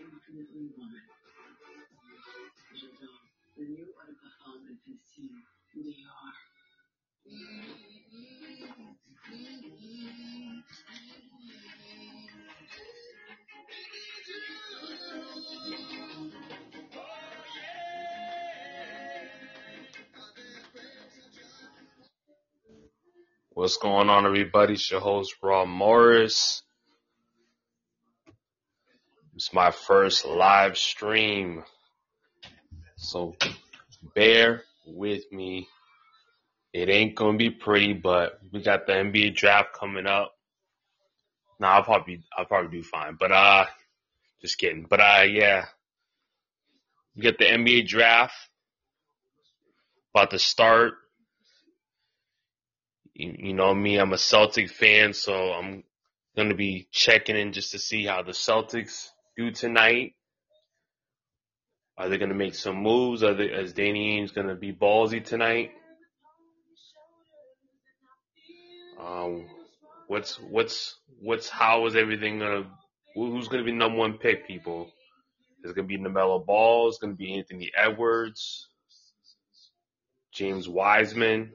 Infinitely woman. Giselle, when you are the home and see who they are. What's going on, everybody? It's your host, Rob Morris. It's my first live stream. So bear with me. It ain't gonna be pretty, but we got the NBA draft coming up. Nah, I'll probably I'll probably do fine. But uh just kidding. But uh yeah. We got the NBA draft about to start. You, you know me, I'm a Celtic fan, so I'm gonna be checking in just to see how the Celtics do tonight. Are they gonna make some moves? Are they, is Danny Ainge gonna be ballsy tonight? Um, what's what's what's how is everything gonna? Who's gonna be number one pick? People, is it gonna be LaMelo Ball? Is it gonna be Anthony Edwards? James Wiseman?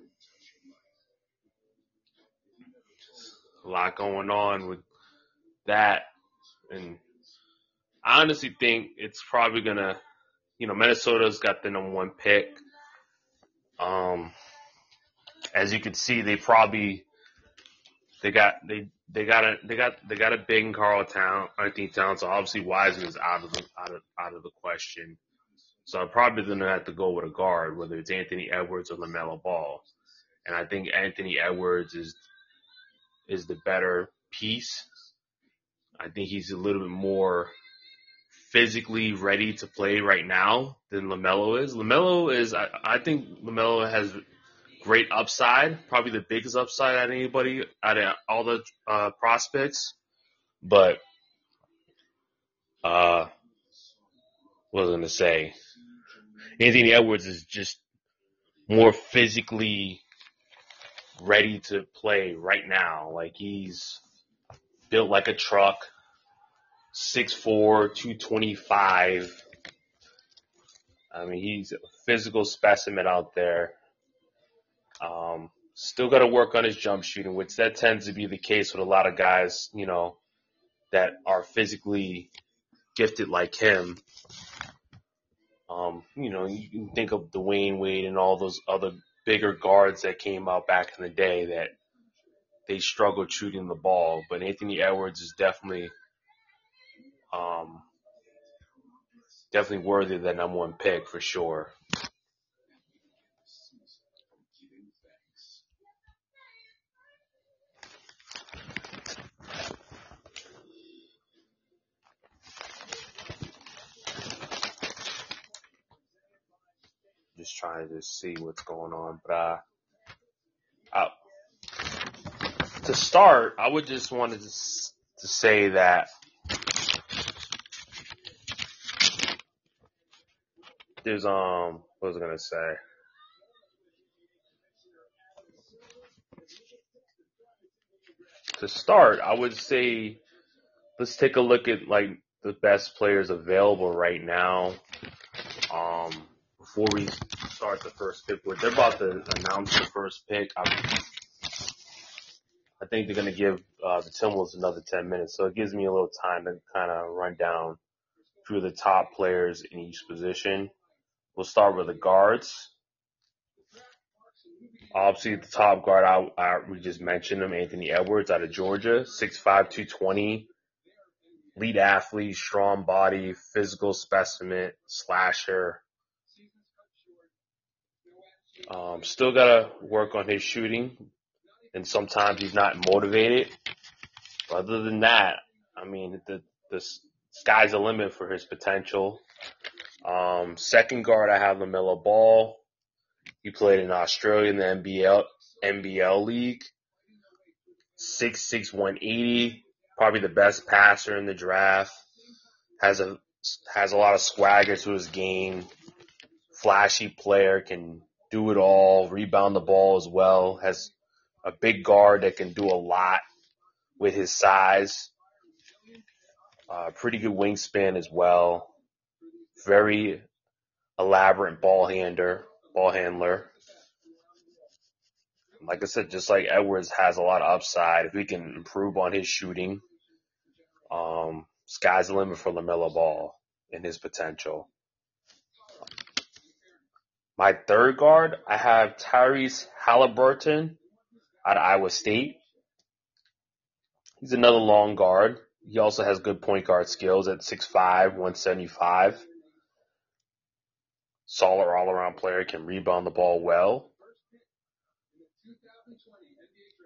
A lot going on with that, and I honestly think it's probably gonna, you know, Minnesota's got the number one pick. Um, as you can see, they probably they got they they got a they got they got a big Karl Town Anthony Town, so obviously Wiseman is out of the out of out of the question. So I'm probably gonna have to go with a guard, whether it's Anthony Edwards or LaMelo Ball. And I think Anthony Edwards is is the better piece. I think he's a little bit more physically ready to play right now than LaMelo is. LaMelo is I, I think LaMelo has great upside, probably the biggest upside out of anybody out of all the uh, prospects. But uh, what was I gonna say? Anthony Edwards is just more physically ready to play right now. Like he's built like a truck, 6'4", 225. I mean, he's a physical specimen out there. Um, still got to work on his jump shooting, which that tends to be the case with a lot of guys, you know, that are physically gifted like him. Um, you know, you can think of Dwyane Wade and all those other bigger guards that came out back in the day that they struggled shooting the ball. But Anthony Edwards is definitely, um, definitely worthy of that number one pick for sure. Trying to see what's going on, but uh, uh to start, I would just wanted to to say that there's um, what was I gonna say? To start, I would say let's take a look at like the best players available right now. Um, before we start the first pick, where they're about to announce the first pick. I, I think they're going to give uh, the Timberwolves another 10 minutes, so it gives me a little time to kind of run down through the top players in each position. We'll start with the guards. Obviously, the top guard, I, I, we just mentioned him, Anthony Edwards out of Georgia, 6'5", 220, lead athlete, strong body, physical specimen, slasher. Um, still got to work on his shooting, and sometimes he's not motivated. But other than that, I mean, the the sky's the limit for his potential. Um, second guard, I have LaMelo Ball. He played in Australia in the NBL NBL league. Six six one eighty, probably the best passer in the draft. Has a has a lot of swagger to his game. Flashy player, can do it all, rebound the ball as well. Has a big guard that can do a lot with his size. Uh, pretty good wingspan as well. Very elaborate ball handler, ball handler. Like I said, just like Edwards has a lot of upside. If he can improve on his shooting, um, sky's the limit for LaMelo Ball and his potential. My third guard, I have Tyrese Halliburton out of Iowa State. He's another long guard. He also has good point guard skills at 6'5", 175. Solid all around player, can rebound the ball well.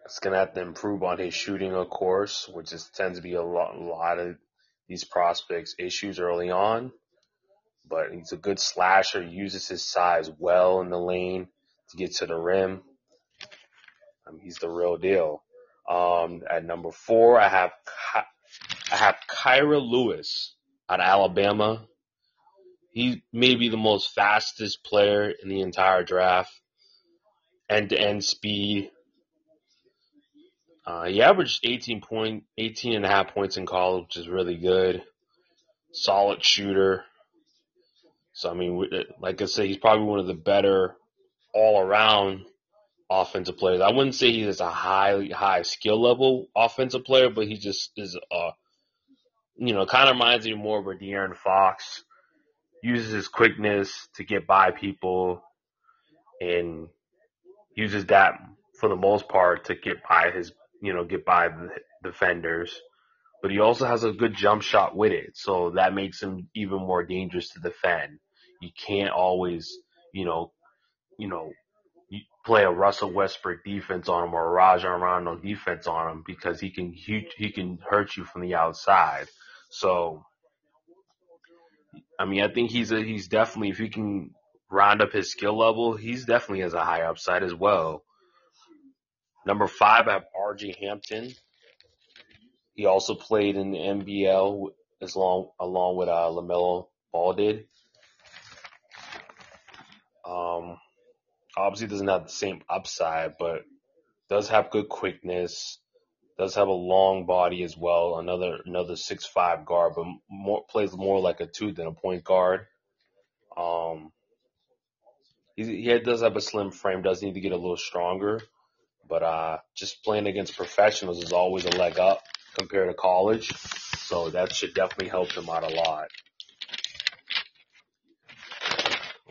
It's gonna have to improve on his shooting, of course, which is tends to be a lot, a lot of these prospects' issues early on. But he's a good slasher, uses his size well in the lane to get to the rim. Mean, he's the real deal. Um, at number four, I have I have Kira Lewis out of Alabama. He may be the most fastest player in the entire draft. End to end speed. Uh, he averaged 18 point, 18 and a half points in college, which is really good. Solid shooter. So I mean, like I said, he's probably one of the better all around offensive players. I wouldn't say he's a high high skill level offensive player, but he just is a you know, kind of reminds me more of De'Aaron Fox. Uses his quickness to get by people and uses that for the most part to get by his, you know, get by the defenders. But he also has a good jump shot with it. So that makes him even more dangerous to defend. You can't always, you know, you know, you play a Russell Westbrook defense on him or a Rajon Rondo defense on him because he can he, he can hurt you from the outside. So, I mean, I think he's a, he's definitely, if he can round up his skill level, he's definitely has a high upside as well. Number five, I have RJ Hampton. He also played in the NBL as long, along with, uh, LaMelo Ball did. Um, obviously doesn't have the same upside, but does have good quickness, does have a long body as well. Another another six five guard, but more plays more like a two than a point guard. Um, he he does have a slim frame. Does need to get a little stronger, but uh, just playing against professionals is always a leg up compared to college. So that should definitely help him out a lot.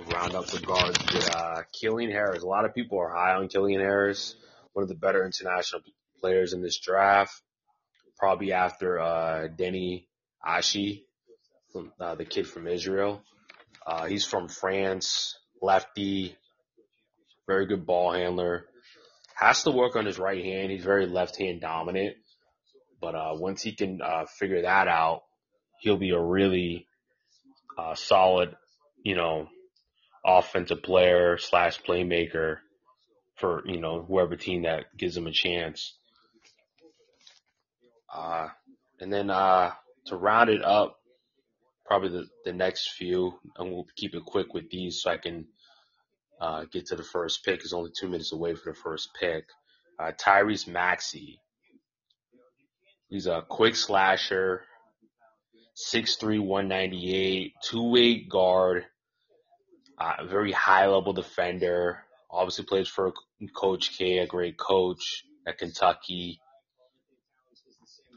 Round up the guards with uh, Killian Harris. A lot of people are high on Killian Harris, one of the better international players in this draft, probably after uh, Deni Avdija, from, uh, the kid from Israel. Uh, he's from France, lefty, very good ball handler. Has to work on his right hand. He's very left hand dominant, but uh, once he can uh, figure that out, he'll be a really uh, solid, you know, offensive player slash playmaker for you know whoever team that gives him a chance. Uh, and then uh, to round it up, probably the, the next few, and we'll keep it quick with these so I can uh, get to the first pick. Is only two minutes away for the first pick. Uh, Tyrese Maxey. He's a quick slasher, 6'3", 198, two-way guard, uh, very high level defender. Obviously plays for Coach K, a great coach at Kentucky.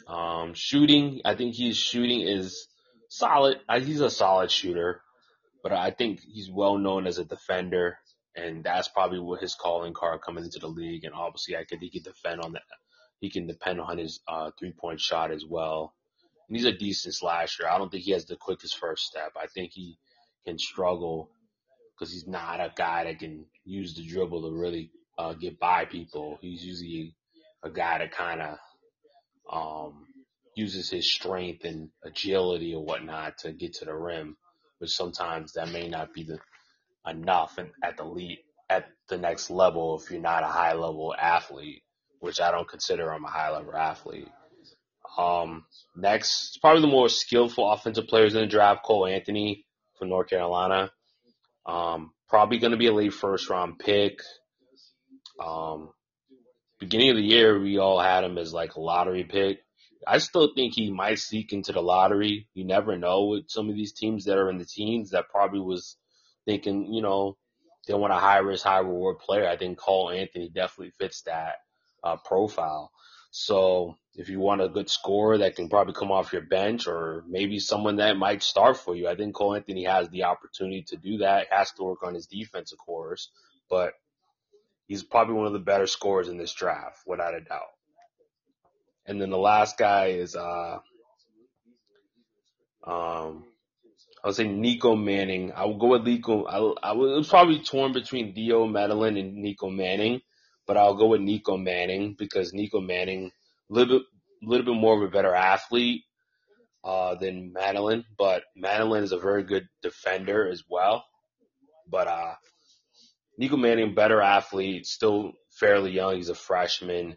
Um, shooting, I think his shooting is solid. He's a solid shooter, but I think he's well known as a defender, and that's probably what his calling card coming into the league. And obviously, I could he can defend on that. He can depend on his uh, three point shot as well. And he's a decent slasher. I don't think he has the quickest first step. I think he can struggle because he's not a guy that can use the dribble to really uh, get by people. He's usually a guy that kind of um, uses his strength and agility or whatnot to get to the rim, which sometimes that may not be the enough at the lead at the next level if you're not a high level athlete, which I don't consider I'm a high level athlete. Um, next, probably the more skillful offensive players in the draft, Cole Anthony from North Carolina. Um, probably going to be a late first round pick. Um, beginning of the year, we all had him as like a lottery pick. I still think he might sneak into the lottery. You never know with some of these teams that are in the teens that probably was thinking, you know, they want a high risk, high reward player. I think Cole Anthony definitely fits that uh, profile. So if you want a good scorer that can probably come off your bench or maybe someone that might start for you, I think Cole Anthony has the opportunity to do that. Has to work on his defense, of course, but he's probably one of the better scorers in this draft, without a doubt. And then the last guy is, uh, um, I would say Nico Mannion. I would go with Nico. I, I was probably torn between Theo Maledon and Nico Mannion but I'll go with Nico Mannion because Nico Mannion a little bit, little bit more of a better athlete uh, than Maledon, but Maledon is a very good defender as well. But uh, Nico Mannion, better athlete, still fairly young. He's a freshman, a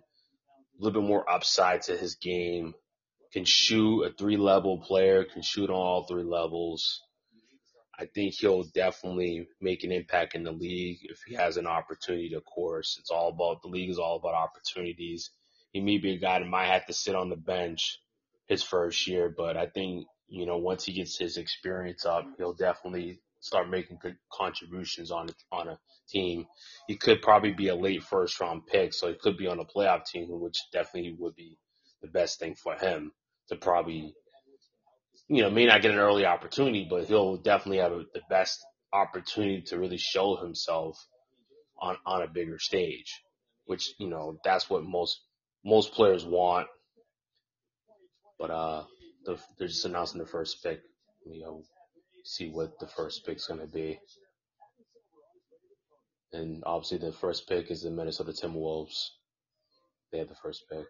little bit more upside to his game. Can shoot a three level player, can shoot on all three levels. I think he'll definitely make an impact in the league if he has an opportunity. Of course, it's all about the league is all about opportunities. He may be a guy that might have to sit on the bench his first year, but I think you know once he gets his experience up, he'll definitely start making good contributions on on a team. He could probably be a late first round pick, so he could be on a playoff team, which definitely would be the best thing for him to probably you know, may not get an early opportunity, but he'll definitely have a, the best opportunity to really show himself on, on a bigger stage, which, you know, that's what most, most players want. But, uh, the, they're just announcing the first pick. You know, see what the first pick's going to be. And obviously the first pick is the Minnesota Timberwolves. They have the first pick.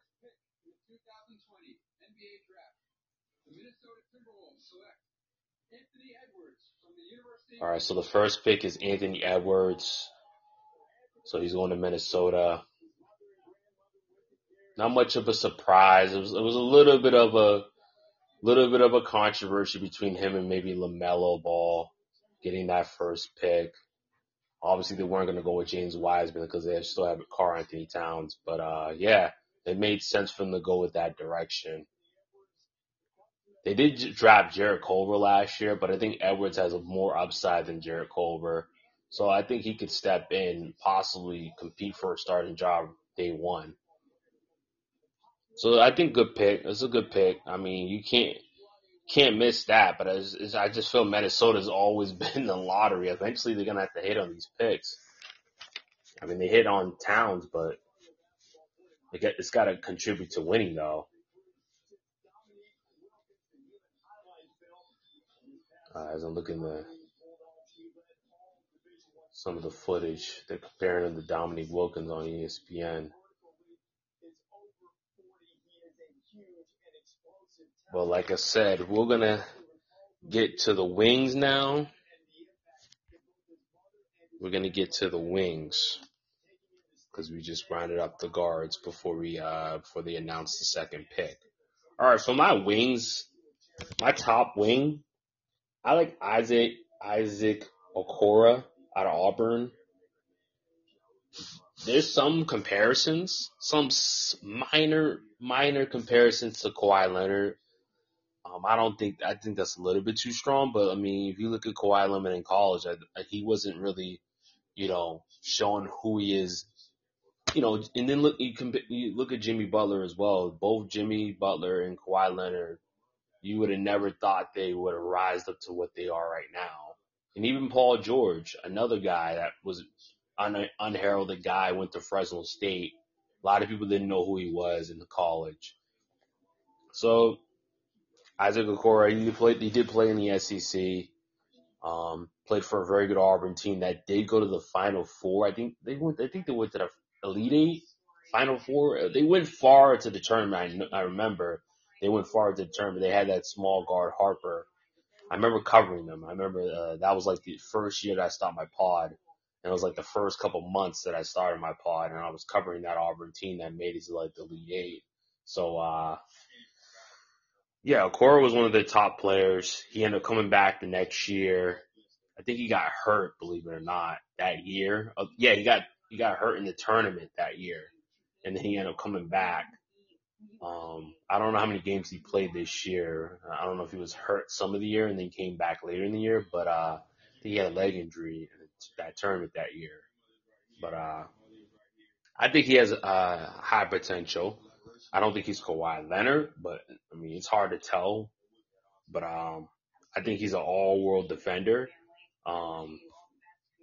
All right, so the first pick is Anthony Edwards. So he's going to Minnesota. Not much of a surprise. It was it was a little bit of a little bit of a controversy between him and maybe LaMelo Ball getting that first pick. Obviously, they weren't going to go with James Wiseman because they still have Karl-Anthony Towns. But uh, yeah, it made sense for them to go with that direction. They did draft Jarrett Culver last year, but I think Edwards has more upside than Jarrett Culver. So I think he could step in, possibly compete for a starting job day one. So I think good pick. It's a good pick. I mean, you can't can't miss that. But it's, it's, I just feel Minnesota's always been the lottery. Eventually, they're gonna have to hit on these picks. I mean, they hit on Towns, but it's got to contribute to winning though. As I'm looking at some of the footage, they're comparing him to Dominique Wilkins on ESPN. Well, like I said, we're gonna get to the wings now. We're gonna get to the wings because we just rounded up the guards before we uh before they announced the second pick. All right, so my wings, my top wing I like Isaac Isaac Okoro out of Auburn. There's some comparisons, some minor minor comparisons to Kawhi Leonard. Um, I don't think I think that's a little bit too strong, but I mean, if you look at Kawhi Leonard in college, I, I, he wasn't really, you know, showing who he is. You know, and then look you, can, you look at Jimmy Butler as well. Both Jimmy Butler and Kawhi Leonard you would have never thought they would have rised up to what they are right now. And even Paul George, another guy that was an unheralded guy, went to Fresno State. A lot of people didn't know who he was in the college. So Isaac Okoro, he played, he did play in the SEC. Um, played for a very good Auburn team that did go to the Final Four. I think they went. I think they went to the Elite Eight, Final Four. They went far to the tournament. I, I remember they went far to determine they had that small guard Harper. I remember covering them. I remember uh, that was like the first year that I stopped my pod, and it was like the first couple months that I started my pod, and I was covering that Auburn team that made it to like the Elite Eight. So uh, yeah, Okoro was one of the top players. He ended up coming back the next year. I think he got hurt, believe it or not, that year. Uh, yeah, he got he got hurt in the tournament that year, and then he ended up coming back. Um, I don't know how many games he played this year. I don't know if he was hurt some of the year and then came back later in the year, but uh, he had a leg injury in that tournament that year. But uh, I think he has uh, high potential. I don't think he's Kawhi Leonard, but I mean it's hard to tell. But um, I think he's an all-world defender. Um,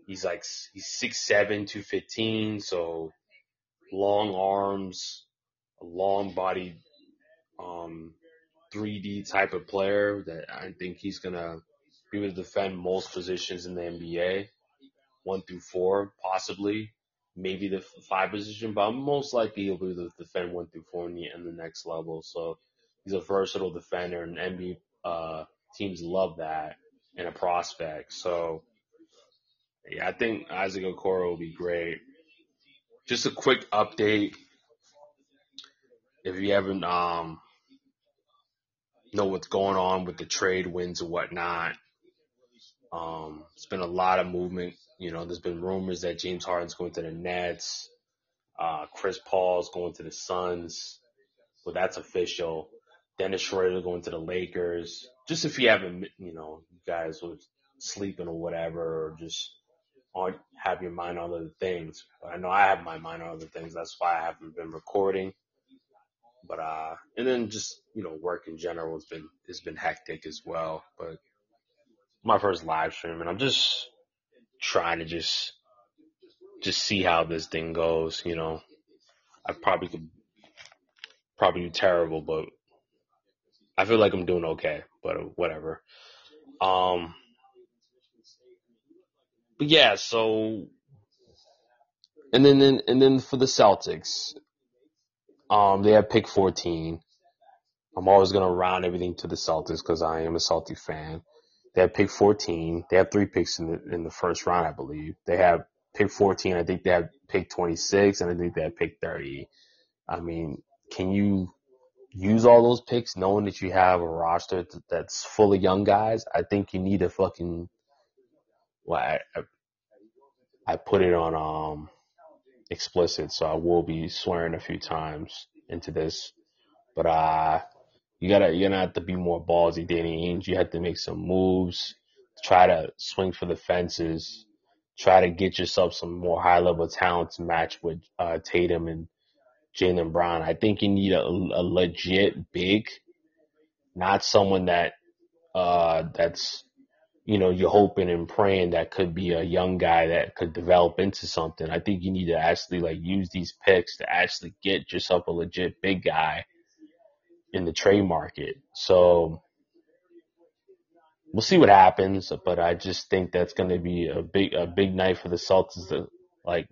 he's like he's six seven, two fifteen, so long arms, long bodied, um, 3D type of player that I think he's gonna be able to defend most positions in the NBA, one through four possibly, maybe the five position, but most likely he'll be able to defend one through four in the, in the next level. So he's a versatile defender, and NBA uh, teams love that in a prospect. So yeah, I think Isaac Okoro will be great. Just a quick update. If you haven't um know what's going on with the trade winds and whatnot, um, it's been a lot of movement. You know, there's been rumors that James Harden's going to the Nets. Uh, Chris Paul's going to the Suns. Well, that's official. Dennis Schroeder going to the Lakers. Just if you haven't, you know, you guys were sleeping or whatever, or just have your mind on other things. But I know I have my mind on other things. That's why I haven't been recording. But uh, and then just you know, work in general has been has been hectic as well. But my first live stream, and I'm just trying to just just see how this thing goes. You know, I probably could probably do terrible, but I feel like I'm doing okay. But whatever. Um, but yeah, so and then, then and then for the Celtics, um, they have pick 14. I'm always gonna round everything to the Celtics because I am a Celtic fan. They have pick 14. They have three picks in the in the first round, I believe. They have pick 14. I think they have pick 26, and I think they have pick 30. I mean, can you use all those picks knowing that you have a roster that's full of young guys? I think you need a fucking well, I, I, I put it on um explicit, so I will be swearing a few times into this. But uh you gotta you're gonna have to be more ballsy, Danny Ainge. You have to make some moves, try to swing for the fences, try to get yourself some more high level talent to match with uh, Tatum and Jaylen Brown. I think you need a, a legit big, not someone that uh that's you know, you're hoping and praying that could be a young guy that could develop into something. I think you need to actually like use these picks to actually get yourself a legit big guy in the trade market. So we'll see what happens, but I just think that's going to be a big a big night for the Celtics. To, like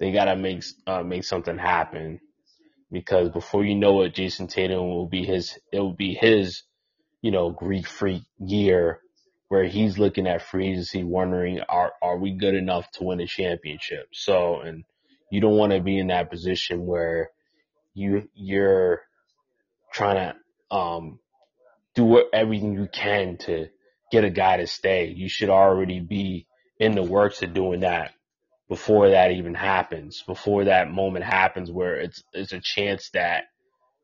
they got to make uh, make something happen because before you know it, Jayson Tatum will be his it will be his you know Greek freak year where he's looking at free agency wondering, are, are we good enough to win a championship? So, and you don't want to be in that position where you, you're trying to, um, do everything you can to get a guy to stay. You should already be in the works of doing that before that even happens, before that moment happens where it's, it's a chance that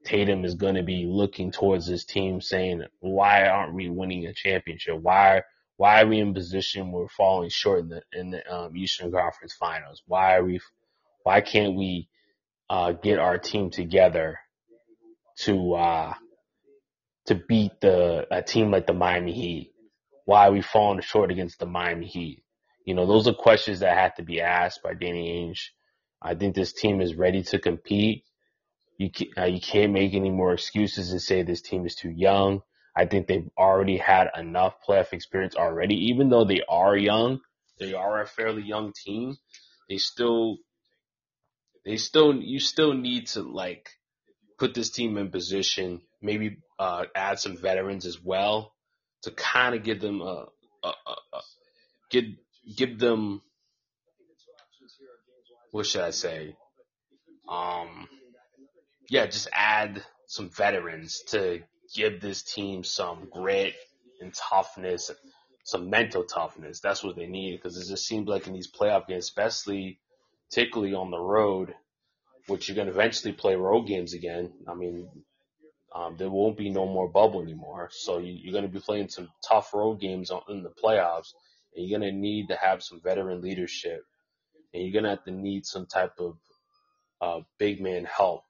Tatum is going to be looking towards his team saying, why aren't we winning a championship? Why, why are we in position where we're falling short in the, in the um, Eastern Conference finals? Why are we, why can't we, uh, get our team together to, uh, to beat the, a team like the Miami Heat? Why are we falling short against the Miami Heat? You know, those are questions that have to be asked by Danny Ainge. I think this team is ready to compete. You uh, you can't make any more excuses and say this team is too young. I think they've already had enough playoff experience already. Even though they are young, they are a fairly young team. They still, they still, you still need to like put this team in position. Maybe uh, add some veterans as well to kind of give them a, a, a, a give give them what should I say? Um, yeah, just add some veterans to give this team some grit and toughness, some mental toughness. That's what they need because it just seems like in these playoff games, especially particularly on the road, which you're going to eventually play road games again. I mean, um, there won't be no more bubble anymore. So you, you're going to be playing some tough road games on, in the playoffs, and you're going to need to have some veteran leadership, and you're going to have to need some type of uh, big man help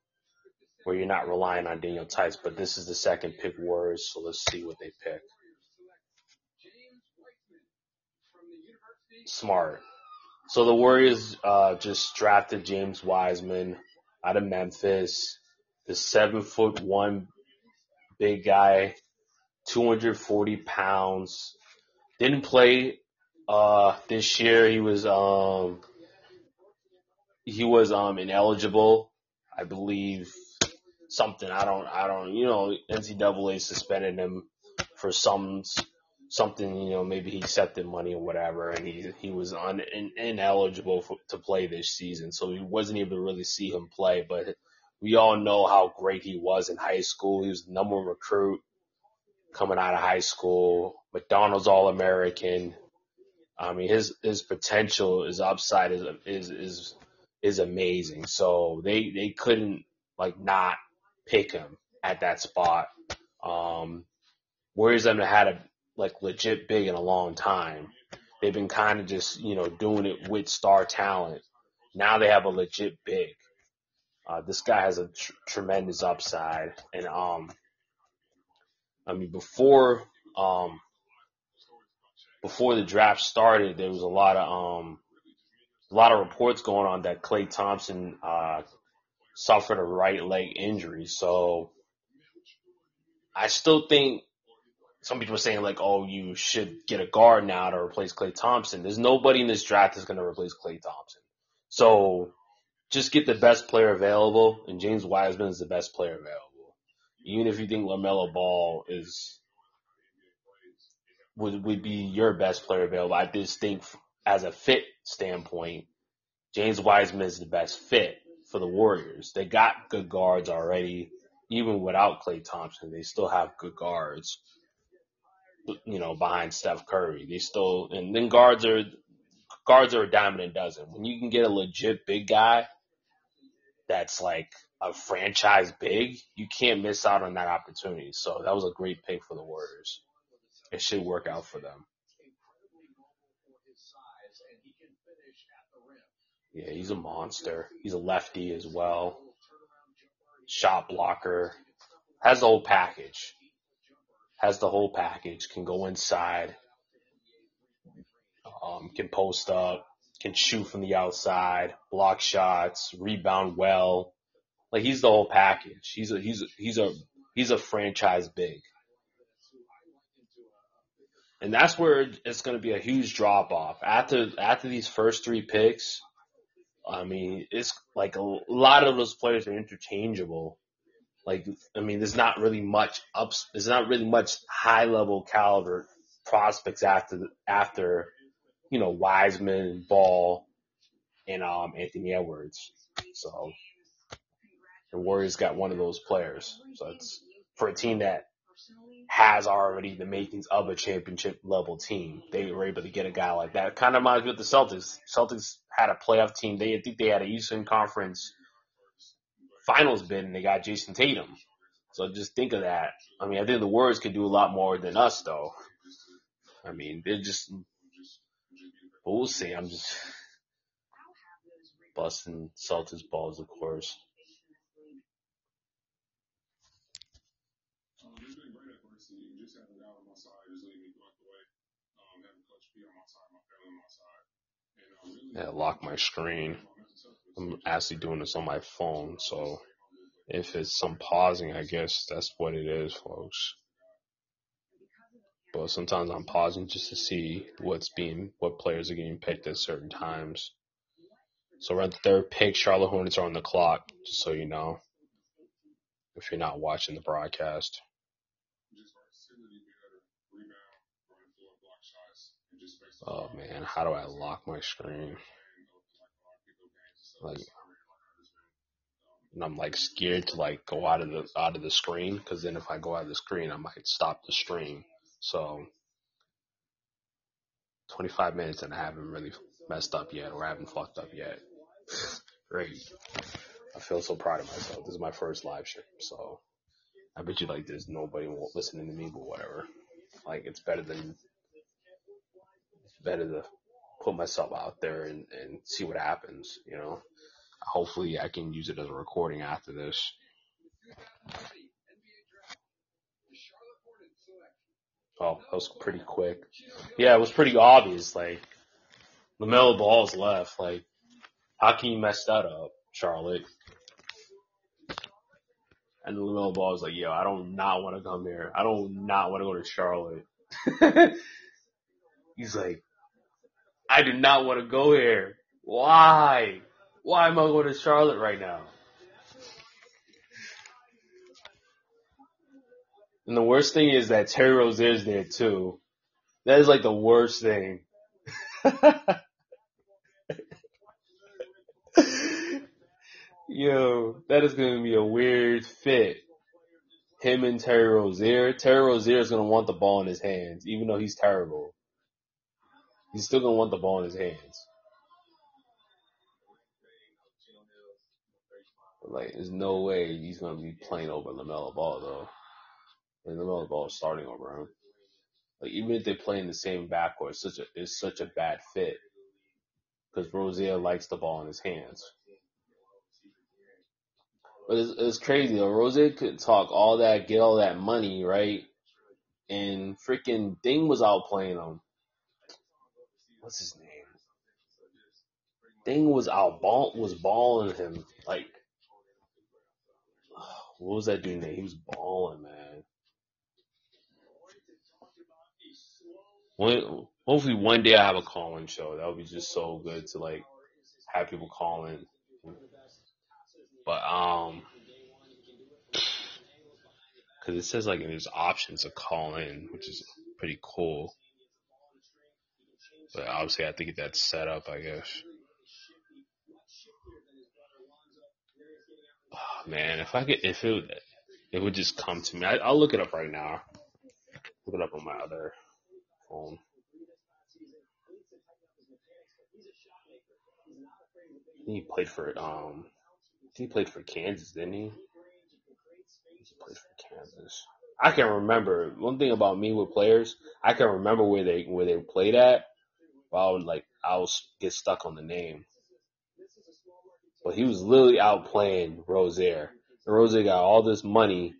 where you're not relying on Daniel Theis. But this is the second pick Warriors, so let's see what they pick. Smart. So the Warriors uh, just drafted James Wiseman out of Memphis, the seven foot one big guy, 240 pounds. Didn't play uh, this year. He was um, he was um, ineligible, I believe. Something I don't I don't you know NCAA suspended him for some something, you know, maybe he accepted money or whatever, and he he was un, in, ineligible for, to play this season, so he wasn't able to really see him play. But we all know how great he was in high school. He was the number one recruit coming out of high school, McDonald's All American. I mean, his his potential, his upside is is is is amazing. So they they couldn't like not pick him at that spot. Um, Warriors haven't had a like legit big in a long time. They've been kind of just, you know, doing it with star talent. Now they have a legit big. Uh, this guy has a tr- tremendous upside. And, um, I mean, before, um, before the draft started, there was a lot of, um, a lot of reports going on that Klay Thompson, uh, suffered a right leg injury. So I still think some people are saying like, oh, you should get a guard now to replace Klay Thompson. There's nobody in this draft that's going to replace Klay Thompson. So just get the best player available, and James Wiseman is the best player available. Even if you think LaMelo Ball is would would be your best player available, I just think as a fit standpoint, James Wiseman is the best fit for the Warriors. They got good guards already, even without Klay Thompson. They still have good guards you know, behind Steph Curry. They still, and then guards are, guards are a dime and dozen. When you can get a legit big guy that's like a franchise big, you can't miss out on that opportunity. So that was a great pick for the Warriors. It should work out for them. Yeah, he's a monster. He's a lefty as well. Shot blocker. Has the whole package has the whole package, can go inside, um, can post up, can shoot from the outside, block shots, rebound well. Like he's the whole package. He's a he's a, he's a he's a franchise big. And that's where it's going to be a huge drop off after after these first three picks. I mean, it's like a lot of those players are interchangeable. Like, I mean, there's not really much ups, there's not really much high level caliber prospects after, after, you know, Wiseman, Ball, and, um, Anthony Edwards. So, the Warriors got one of those players. So it's for a team that has already the makings of a championship level team. They were able to get a guy like that. It Kind of reminds me of the Celtics. Celtics had a playoff team. They I think they had a Eastern Conference finals bid and they got Jayson Tatum. So just think of that. I mean, I think the Warriors could do a lot more than us though. I mean, they're just, but we'll see. I'm just busting Celtics balls, of course. Yeah, lock my screen. I'm actually doing this on my phone, so if it's some pausing, I guess that's what it is, folks. But sometimes I'm pausing just to see what's being, what players are getting picked at certain times. So around the third pick, Charlotte Hornets are on the clock, just so you know, if you're not watching the broadcast. Oh man, how do I lock my screen? Like, and I'm like scared to like go out of the out of the screen because then if I go out of the screen, I might stop the stream. So 25 minutes and I haven't really messed up yet or I haven't fucked up yet. Great. I feel so proud of myself. This is my first live stream, so I bet you like there's nobody listening to me, but whatever. Like it's better than better to put myself out there and, and see what happens, you know. Hopefully I can use it as a recording after this. Oh, that was pretty quick. Yeah, it was pretty obvious. Like, LaMelo Ball's left. Like, how can you mess that up, Charlotte? And LaMelo Ball was like, yo, I don't not want to come here. I don't not want to go to Charlotte. He's like, I do not want to go here. Why? Why am I going to Charlotte right now? And the worst thing is that Terry Rozier's there too. That is like the worst thing. Yo, that is gonna be a weird fit. Him and Terry Rozier. Terry Rozier is gonna want the ball in his hands, even though he's terrible. He's still gonna want the ball in his hands. But like, there's no way he's gonna be playing over Lamelo Ball though. And Lamelo Ball is starting over him. Like even if they play in the same backcourt, it's such a it's such a bad fit because Rozier likes the ball in his hands. But it's, it's crazy though. Rozier could talk all that, get all that money, right? And freaking Ding was out playing him. What's his name? Thing was out ball was balling him like. What was that dude name? He was balling, man. One, hopefully one day I have a call-in show. That would be just so good to like have people call in. But um, because it says like there's options to call in, which is pretty cool. But obviously I have to get that set up, I guess. Oh, man, if I could, if it, it would just come to me. I, I'll look it up right now. Look it up on my other phone. He played for um he played for Kansas, didn't he? He played for Kansas. I can remember one thing about me with players. I can remember where they where they played at, I would like I would get stuck on the name. But he was literally out playing Rozier. And Rozier got all this money.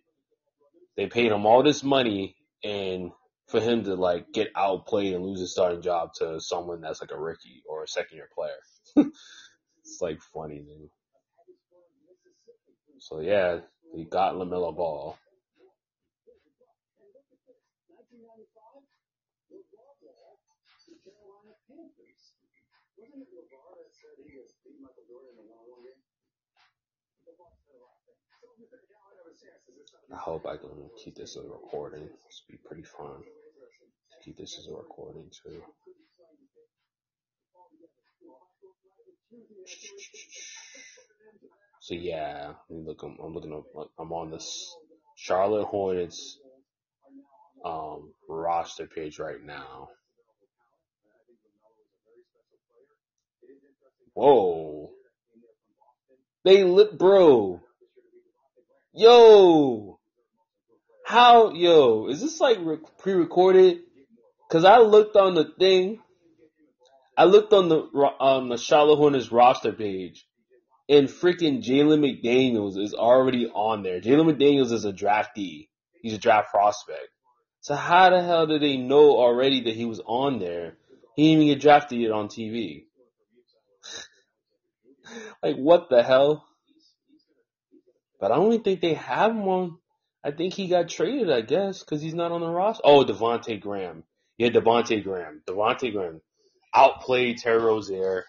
They paid him all this money, and for him to like get outplayed and lose his starting job to someone that's like a rookie or a second year player. it's like funny, dude. So yeah, he got Lamelo Ball. I hope I can keep this as a recording. It's be pretty fun to keep this as a recording too. So yeah, look, I'm, I'm looking up. I'm on this Charlotte Hornets um, roster page right now. Whoa, they lit, bro. Yo, how yo is this like re- pre-recorded? Cause I looked on the thing. I looked on the um the Charlotte Hornets roster page, and freaking Jalen McDaniels is already on there. Jalen McDaniels is a draftee. He's a draft prospect. So how the hell did they know already that he was on there? He didn't even get drafted yet on TV. Like what the hell? But I don't even think they have him on. I think he got traded, I guess, because he's not on the roster. Oh, Devonte Graham. Yeah, Devonte Graham. Devonte Graham outplayed Terry Rozier.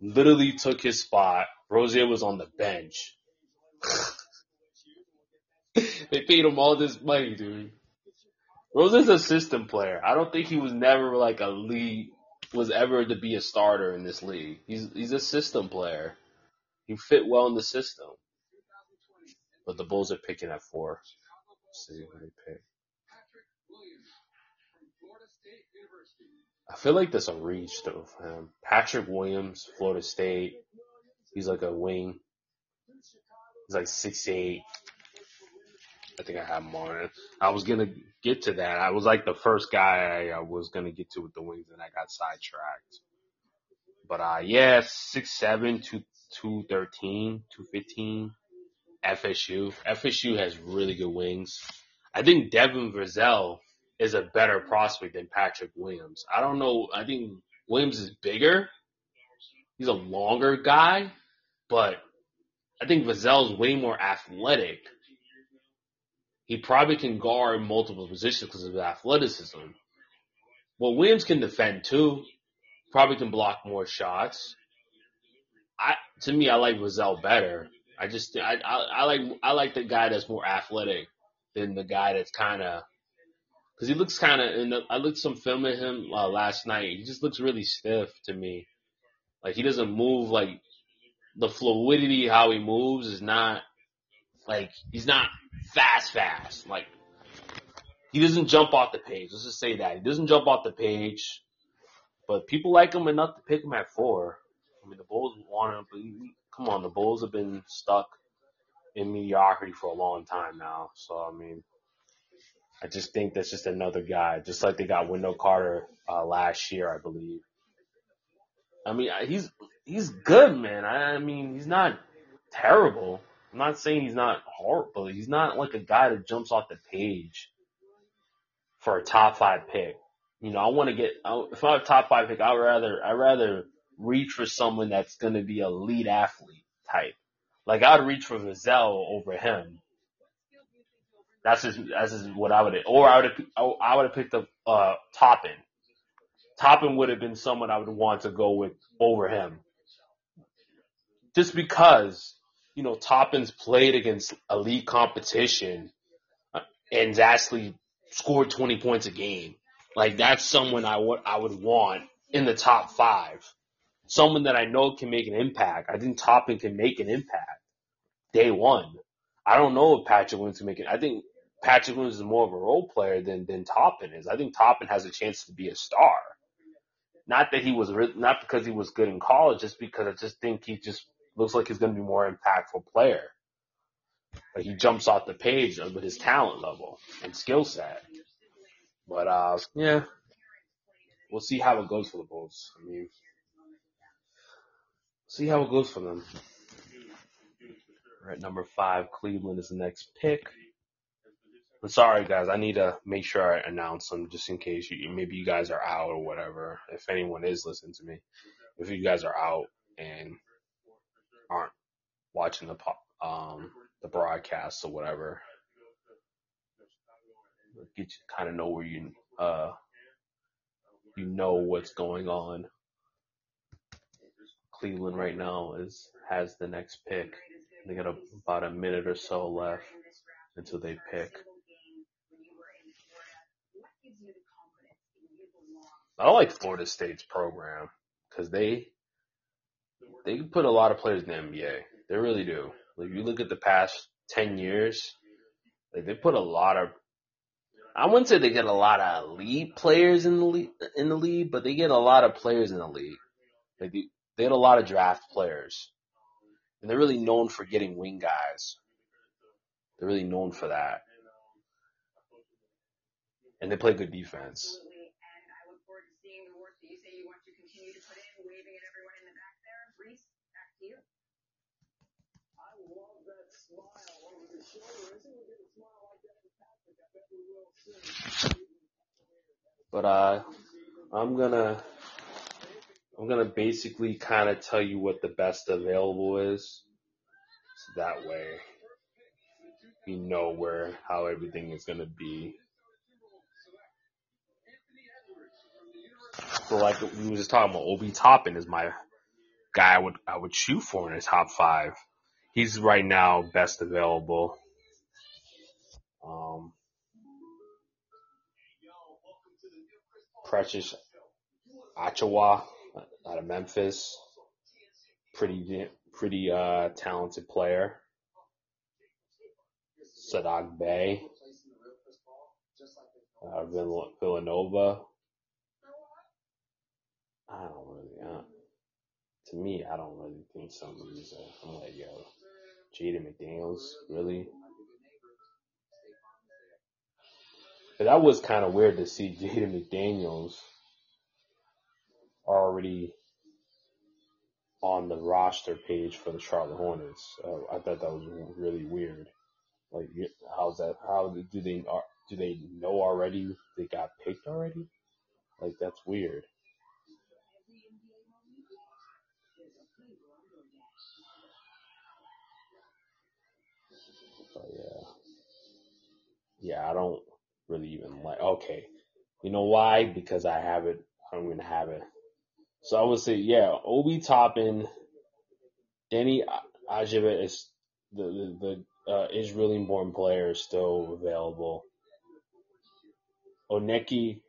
Literally took his spot. Rozier was on the bench. they paid him all this money, dude. Rozier's a system player. I don't think he was never like a league was ever to be a starter in this league. He's he's a system player. He fit well in the system. But the Bulls are picking at four. See who they pick. I feel like that's a reach though for him. Patrick Williams, Florida State. He's like a wing. He's like six eight. I think I have on. I was gonna get to that. I was like the first guy I, I was gonna get to with the wings, and I got sidetracked. But uh, yeah, six seven, two two thirteen, two fifteen. FSU. FSU has really good wings. I think Devin Vassell is a better prospect than Patrick Williams. I don't know. I think Williams is bigger. He's a longer guy, but I think Vassell's way more athletic. He probably can guard multiple positions because of his athleticism. Well, Williams can defend too. Probably can block more shots. I, to me, I like Vassell better. I just, I, I, I like, I like the guy that's more athletic than the guy that's kind of, because he looks kind of. And I looked some film at him uh, last night. He just looks really stiff to me. Like he doesn't move like the fluidity how he moves is not like he's not fast fast. Like he doesn't jump off the page. Let's just say that he doesn't jump off the page. But people like him enough to pick him at four. I mean, the Bulls want him, but he, come on, the Bulls have been stuck in mediocrity for a long time now. So I mean, I just think that's just another guy, just like they got Wendell Carter uh, last year, I believe. I mean, he's he's good, man. I, I mean, he's not terrible. I'm not saying he's not horrible. He's not like a guy that jumps off the page for a top five pick. You know, I want to get if I have a top five pick, I'd rather I'd rather reach for someone that's going to be a lead athlete type. Like I'd reach for Vassell over him. That's just that's just what I would or I would have I would have picked up uh Toppin. Toppin would have been someone I would want to go with over him. Just because, you know, Toppin's played against elite competition uh, and actually scored 20 points a game. Like that's someone I would I would want in the top five. Someone that I know can make an impact. I think Toppin can make an impact day one. I don't know if Patrick Williams can make it. I think Patrick Williams is more of a role player than than Toppin is. I think Toppin has a chance to be a star. Not that he was not because he was good in college, just because I just think he just looks like he's going to be more impactful player. Like he jumps off the page with his talent level and skill set. But uh, yeah, we'll see how it goes for the Bulls. I mean, see how it goes for them. All right, number five, Cleveland is the next pick. I'm sorry, guys. I need to make sure I announce them just in case you, maybe you guys are out or whatever. If anyone is listening to me, if you guys are out and aren't watching the um the broadcast or whatever, get you kind of know where you uh you know what's going on. Cleveland right now is has the next pick. They got a, about a minute or so left until they pick. I like Florida State's program because they they put a lot of players in the NBA. They really do. Like you look at the past ten years, like they put a lot of. I wouldn't say they get a lot of elite players in the league, in the league, but they get a lot of players in the league. Like they, they get a lot of draft players, and they're really known for getting wing guys. They're really known for that, and they play good defense. But uh, I'm gonna I'm gonna basically kind of tell you what the best available is, so that way you know where how everything is gonna be. So like we were just talking about, Obi Toppin is my guy I would I would shoot for in the top five. He's right now best available. Um, Precious Achiuwa out of Memphis. Pretty pretty uh, talented player. Saddiq Bey, uh, Villanova. I don't really, uh, to me, I don't really think some of these are, I'm like, yo, Jaden McDaniels, really? That was kind of weird to see Jaden McDaniels already on the roster page for the Charlotte Hornets. Uh, I thought that was really weird. Like, how's that? How do they do they know already they got picked already? Like, that's weird. But yeah, yeah, I don't really even like. Okay, you know why? Because I have it. I'm gonna have it. So I would say, yeah, Obi Toppin, Deni Avdija is the the, the uh, Israeli born player is still available. Onyeka,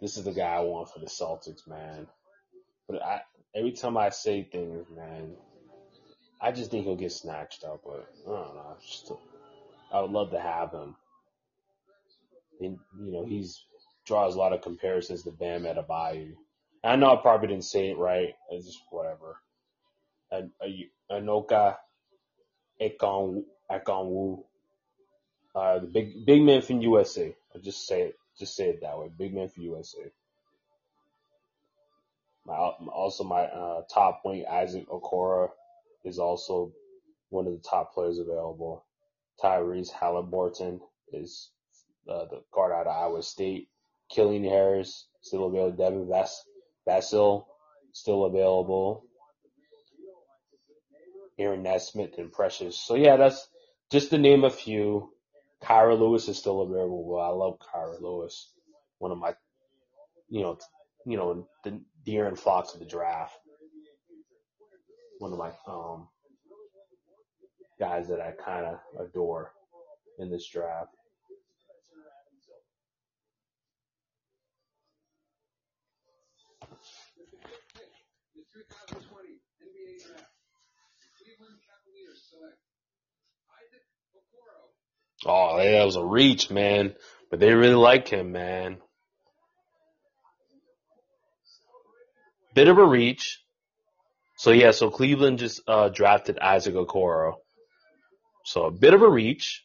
this is the guy I want for the Celtics, man. But I every time I say things, man, I just think he'll get snatched up. But I don't know. Just, I would love to have him. And, you know, he's draws a lot of comparisons to Bam Adebayo. I know I probably didn't say it right. It's just whatever. Anoka Ekon Ekonwu, uh, the big big man from USA. I just say it, just say it that way. Big man for USA. My also my uh, top wing Isaac Okoro is also one of the top players available. Tyrese Haliburton is uh, the guard out of Iowa State. Killian Harris still available. Devin Vass- Vassell still available. Aaron Nesmith and Precious. So yeah, that's just to name a few. Kira Lewis is still available. I love Kira Lewis. One of my, you know, you know, the De'Aaron Fox of the draft. One of my um guys that I kind of adore in this draft. Oh, yeah, that was a reach, man. But they really like him, man. Bit of a reach. So yeah, so Cleveland just uh, drafted Isaac Okoro. So a bit of a reach,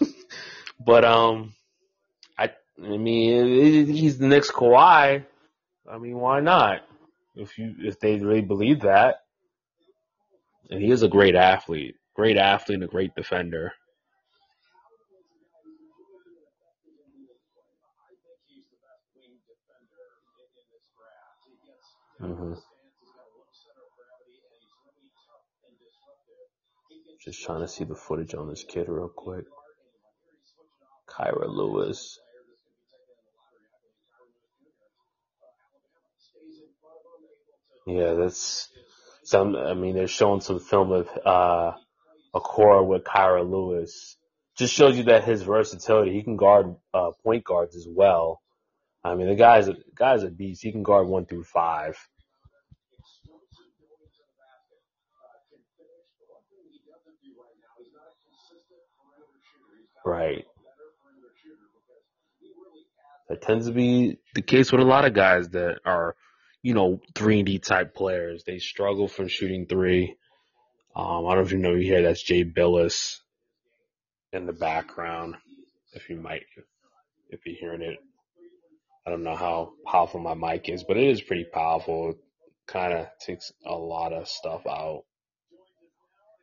but um, I I mean he's the next Kawhi. I mean why not? If you if they really believe that, and he is a great athlete, great athlete and a great defender. Mm-hmm. Just trying to see the footage on this kid real quick. Kira Lewis. Yeah, that's some. I mean, they're showing some film of uh, Okoro with Kira Lewis. Just shows you that his versatility. He can guard uh, point guards as well. I mean, the guy's a guy's a beast. He can guard one through five. Right. That tends to be the case with a lot of guys that are, you know, three and D type players. They struggle from shooting three. Um, I don't know if you know you hear that's Jay Bilas in the background. If you might, if you're hearing it, I don't know how powerful my mic is, but it is pretty powerful. Kind of takes a lot of stuff out.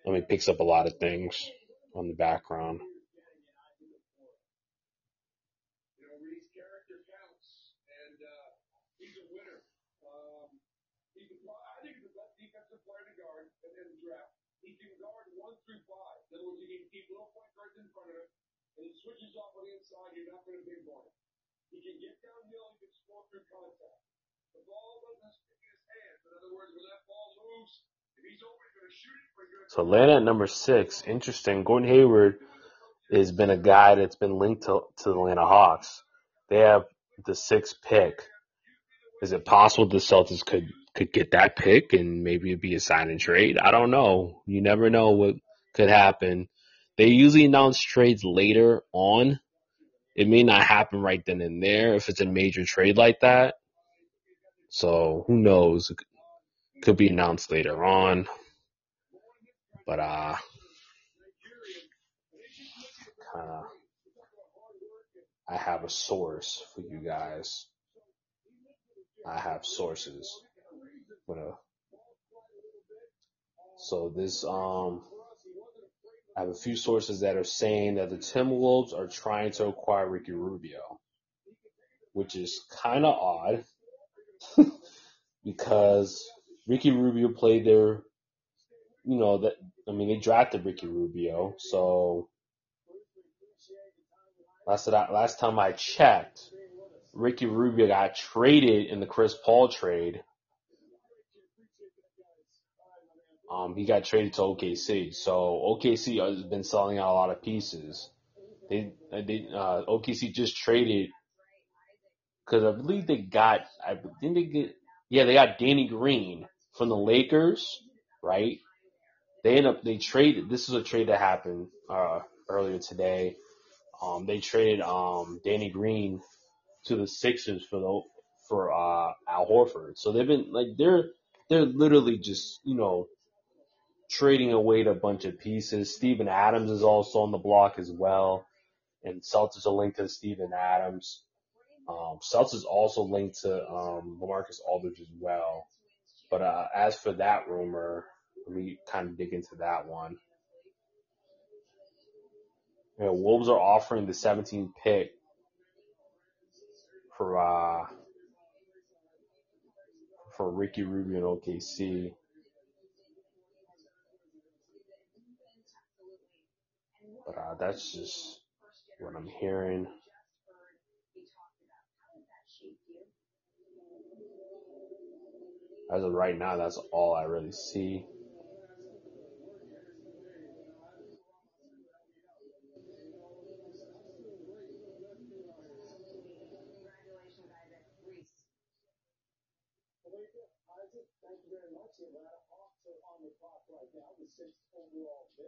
I mean, picks up a lot of things on the background. And he switches off on the inside, you're not going to him. He can get downhill, he can score through contact. The ball doesn't stick in his hands. In other words, when that ball moves, if he's he's going to shoot it. So Atlanta at number six, interesting. Gordon Hayward has been a guy that's been linked to, to the Atlanta Hawks. They have the sixth pick. Is it possible the Celtics could could get that pick and maybe it'd be a sign and trade. I don't know. You never know what could happen. They usually announce trades later on. It may not happen right then and there if it's a major trade like that. So who knows? It could be announced later on. But uh kinda I have a source for you guys. I have sources. So this um I have a few sources that are saying that the Timberwolves are trying to acquire Ricky Rubio, which is kind of odd because Ricky Rubio played there. You know that I mean they drafted Ricky Rubio, so last last time I checked, Ricky Rubio got traded in the Chris Paul trade Um, he got traded to OKC. So OKC has been selling out a lot of pieces. They, they, uh, OKC just traded because I believe they got, I think they get, yeah, they got Danny Green from the Lakers, right? They end up, they traded, this is a trade that happened, uh, earlier today. Um, they traded, um, Danny Green to the Sixers for the, for, uh, Al Horford. So they've been, like, they're, they're literally just, you know, trading away a bunch of pieces. Steven Adams is also on the block as well. And Celtics are linked to Steven Adams. Um, Celtics also linked to um, LaMarcus Aldridge as well. But uh, as for that rumor, let me kind of dig into that one. You know, Wolves are offering the 17th pick for uh, for Ricky Rubio and OKC. But uh, that's just what I'm hearing. As of right now, that's all I really see.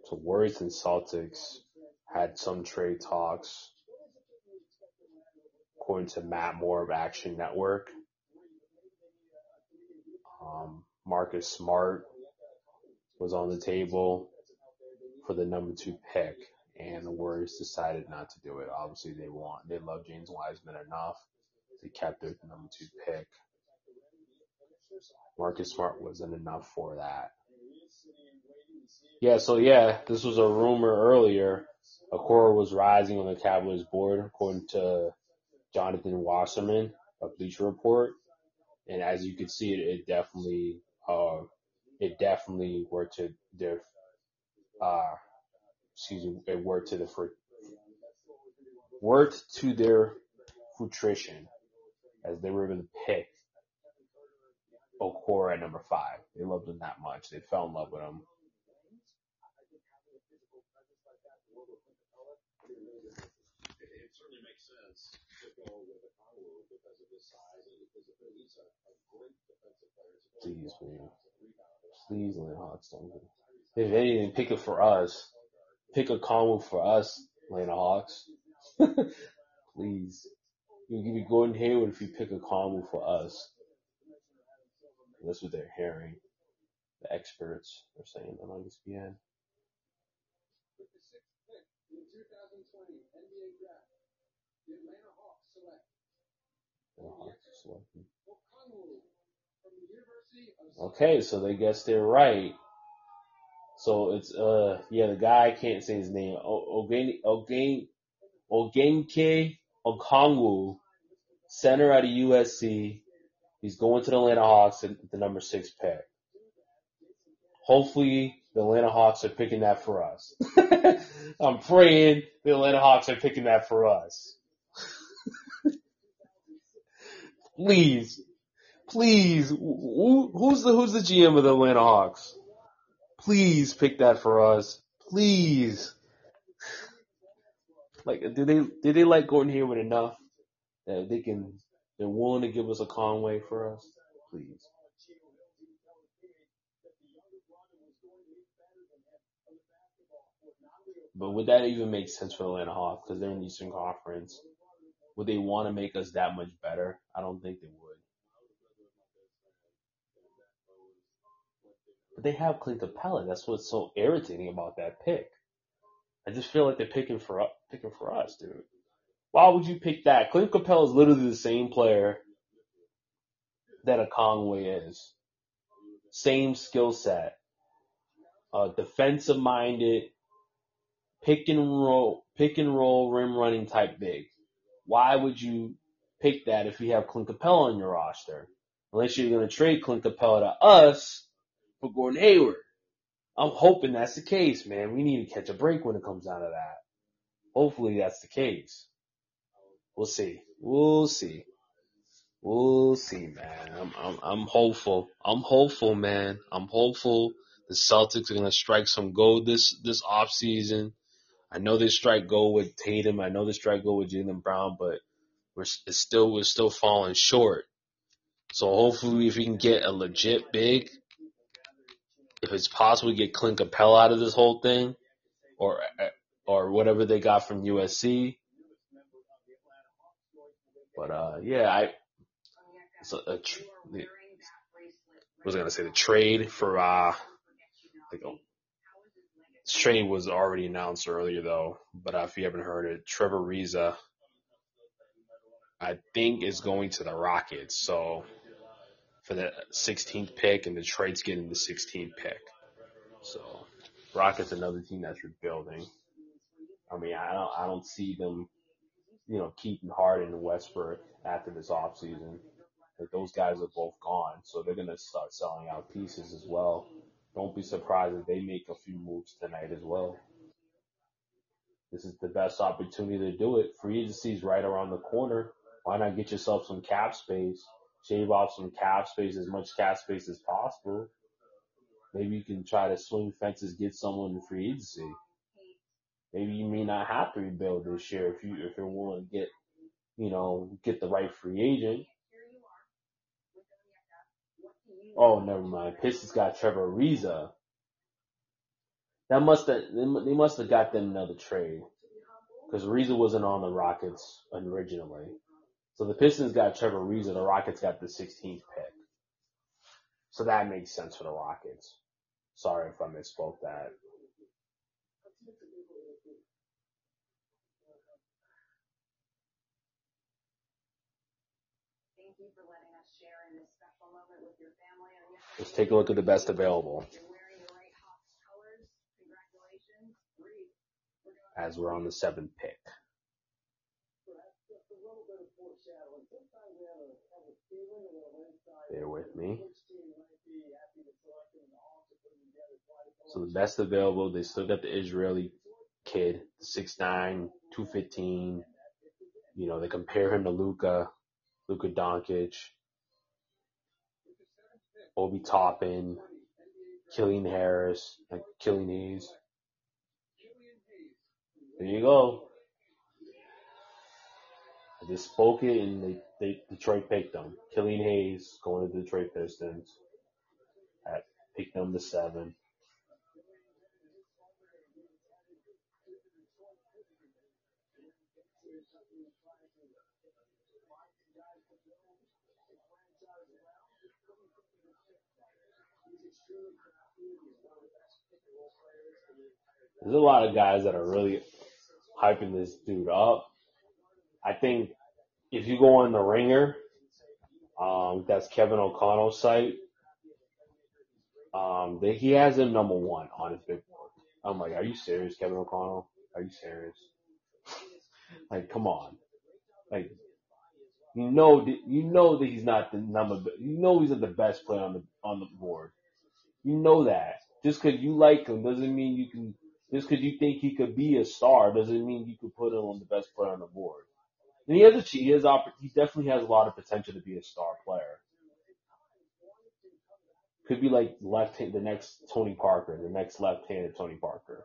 So Warriors and Celtics had some trade talks, according to Matt Moore of Action Network. Um, Marcus Smart was on the table for the number two pick, and the Warriors decided not to do it. Obviously, they want they love James Wiseman enough. They kept their number two pick. Marcus Smart wasn't enough for that. Yeah, so yeah, this was a rumor earlier. Okoro was rising on the Cowboys board, according to Jonathan Wasserman of Bleacher Report. And as you can see, it, it definitely, uh, it definitely worked to their, uh, excuse me, it worked to the, worked to their fruition as they were able to pick Okoro at number five. They loved him that much. They fell in love with him. Please, man. Please, Lane Hawks, don't If anything, pick it for us. Pick a combo for us, Atlanta Hawks. Please. You'll give me Gordon Hayward if you pick a combo for us. That's what they're hearing. The experts are saying on ESPN. Okay, so they guess they're right. So it's uh yeah the guy I can't say his name Ogeni Ogeni Ogenke Okongwu, center out of USC. He's going to the Atlanta Hawks at the number six pick. Hopefully the Atlanta Hawks are picking that for us. I'm praying the Atlanta Hawks are picking that for us. Please, please, who, who's the who's the GM of the Atlanta Hawks? Please pick that for us. Please. Like, do they do they like Gordon Hayward enough that they can they're willing to give us Okongwu for us? Please. But would that even make sense for Atlanta Hawks because they're in the Eastern Conference? Would they want to make us that much better? I don't think they would. But they have Clint Capela. That's what's so irritating about that pick. I just feel like they're picking for picking for us, dude. Why would you pick that? Clint Capela is literally the same player that Okongwu is. Same skill set. Uh, defensive minded, pick and roll, pick and roll, rim running type big. Why would you pick that if you have Clint Capela on your roster? Unless you're going to trade Clint Capela to us for Gordon Hayward. I'm hoping that's the case, man. We need to catch a break when it comes down to that. Hopefully that's the case. We'll see. We'll see. We'll see, man. I'm I'm I'm hopeful. I'm hopeful, man. I'm hopeful the Celtics are gonna strike some gold this this off season. I know they strike gold with Tatum. I know they strike gold with Jaylen Brown, but we're it's still we're still falling short. So hopefully, if we can get a legit big, if it's possible get Clint Capela out of this whole thing, or or whatever they got from USC. But uh, yeah, I so a tr- was gonna say the trade for uh, like this trade was already announced earlier though. But if you haven't heard it, Trevor Ariza, I think is going to the Rockets. So for the 16th pick, and the trade's getting the 16th pick. So Rockets another team that's rebuilding. I mean, I don't I don't see them, you know, keeping Harden and Westbrook after this offseason. Like those guys are both gone, so they're gonna start selling out pieces as well. Don't be surprised if they make a few moves tonight as well. This is the best opportunity to do it. Free agency is right around the corner. Why not get yourself some cap space? Shave off some cap space, as much cap space as possible. Maybe you can try to swing fences, get someone in free agency. Maybe you may not have to rebuild this year if you if you're willing to get, you know, get the right free agent. Oh, never mind. Pistons got Trevor Ariza. That must have they must have got them another trade because Ariza wasn't on the Rockets originally. So the Pistons got Trevor Ariza. The Rockets got the 16th pick. So that makes sense for the Rockets. Sorry if I misspoke that. Let's take a look at the best available. As we're on the seventh pick. Bear with me. So the best available, they still got the Israeli kid, 6'9", 215. You know, they compare him to Luka, Luka Doncic, Obi Toppin, Killian Harris, like Killian Hayes. There you go. I just spoke it and they, they Detroit picked them. Killian Hayes going to the Detroit Pistons at pick number seven. There's a lot of guys that are really hyping this dude up. I think if you go on the ringer, um, that's Kevin O'Connell's site. Um, they, he has him number one on his big board. I'm like, are you serious, Kevin O'Connell? Are you serious? like, come on. Like, you know, that- you know that he's not the number. You know he's not the best player on the on the board. You know that. Just because you like him doesn't mean you can. Just because you think he could be a star doesn't mean you could put him on the best player on the board. And he has a he has he definitely has a lot of potential to be a star player. Could be like left hand, the next Tony Parker, the next left-handed Tony Parker.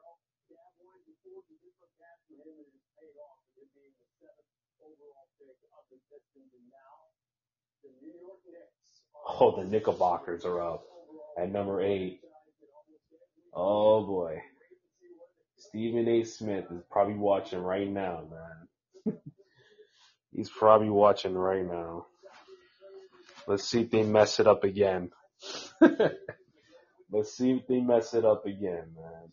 Oh, the Knickerbockers are up at number eight. Oh boy, Stephen A. Smith is probably watching right now, man. He's probably watching right now. Let's see if they mess it up again. Let's see if they mess it up again, man.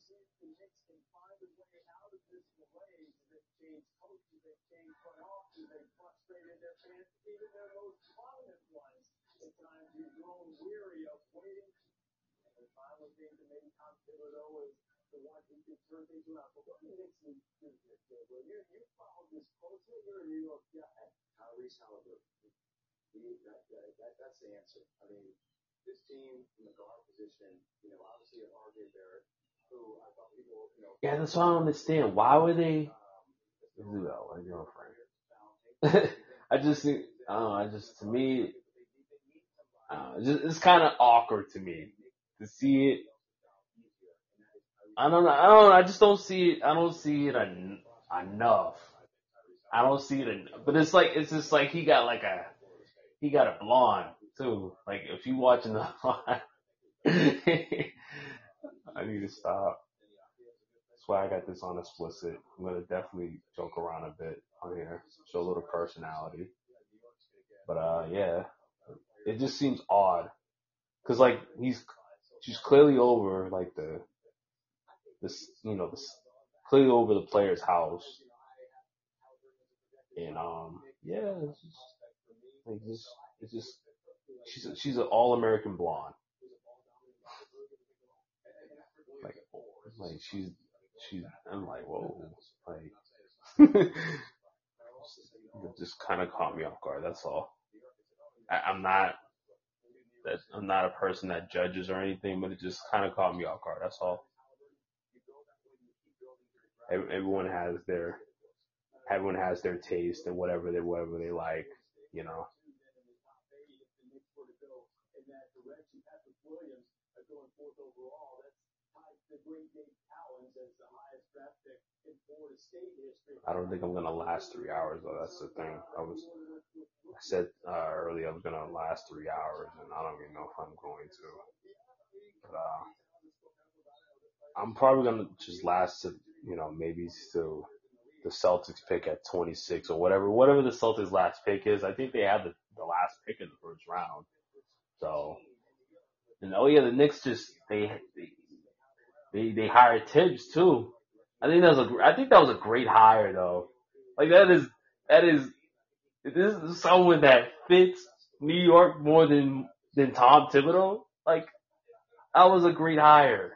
Tyrese Haliburton. He, that, that, that, that's the answer. I mean, this team in the guard position, you know, obviously you have RJ Barrett, who I thought people, you know, Yeah, that's what I don't understand. Why were they? Do that, my girlfriend. I just think, I don't know, I just, to me, uh, it's, just, it's kind of awkward to me to see it. I don't know, I don't I just don't see it, I don't see it en- enough. I don't see it, en- but it's like, it's just like he got like a, he got a blonde too. Like if you watching the I need to stop. That's why I got this on explicit. I'm gonna definitely joke around a bit on here, show a little personality. But uh, yeah, it just seems odd, cause like he's she's clearly over like the this you know this clearly over the player's house, and um yeah, it's just like this it's just she's a, she's an all American blonde. Like like she's she's I'm like whoa like it just kind of caught me off guard. That's all. I, I'm not that I'm not a person that judges or anything, but it just kind of caught me off guard. That's all. Ev- Everyone has their everyone has their taste and whatever they whatever they like, you know. I don't think I'm gonna last three hours though. That's the thing. I was I said uh, earlier I was gonna last three hours, and I don't even know if I'm going to. But uh, I'm probably gonna just last to you know maybe to the Celtics pick at 26 or whatever whatever the Celtics last pick is. I think they have the, the last pick in the first round. So and oh yeah, the Knicks just they they they, they hired Thibs too. I think that was a I think that was a great hire though. Like that is that is this is someone that fits New York more than than Tom Thibodeau. Like that was a great hire.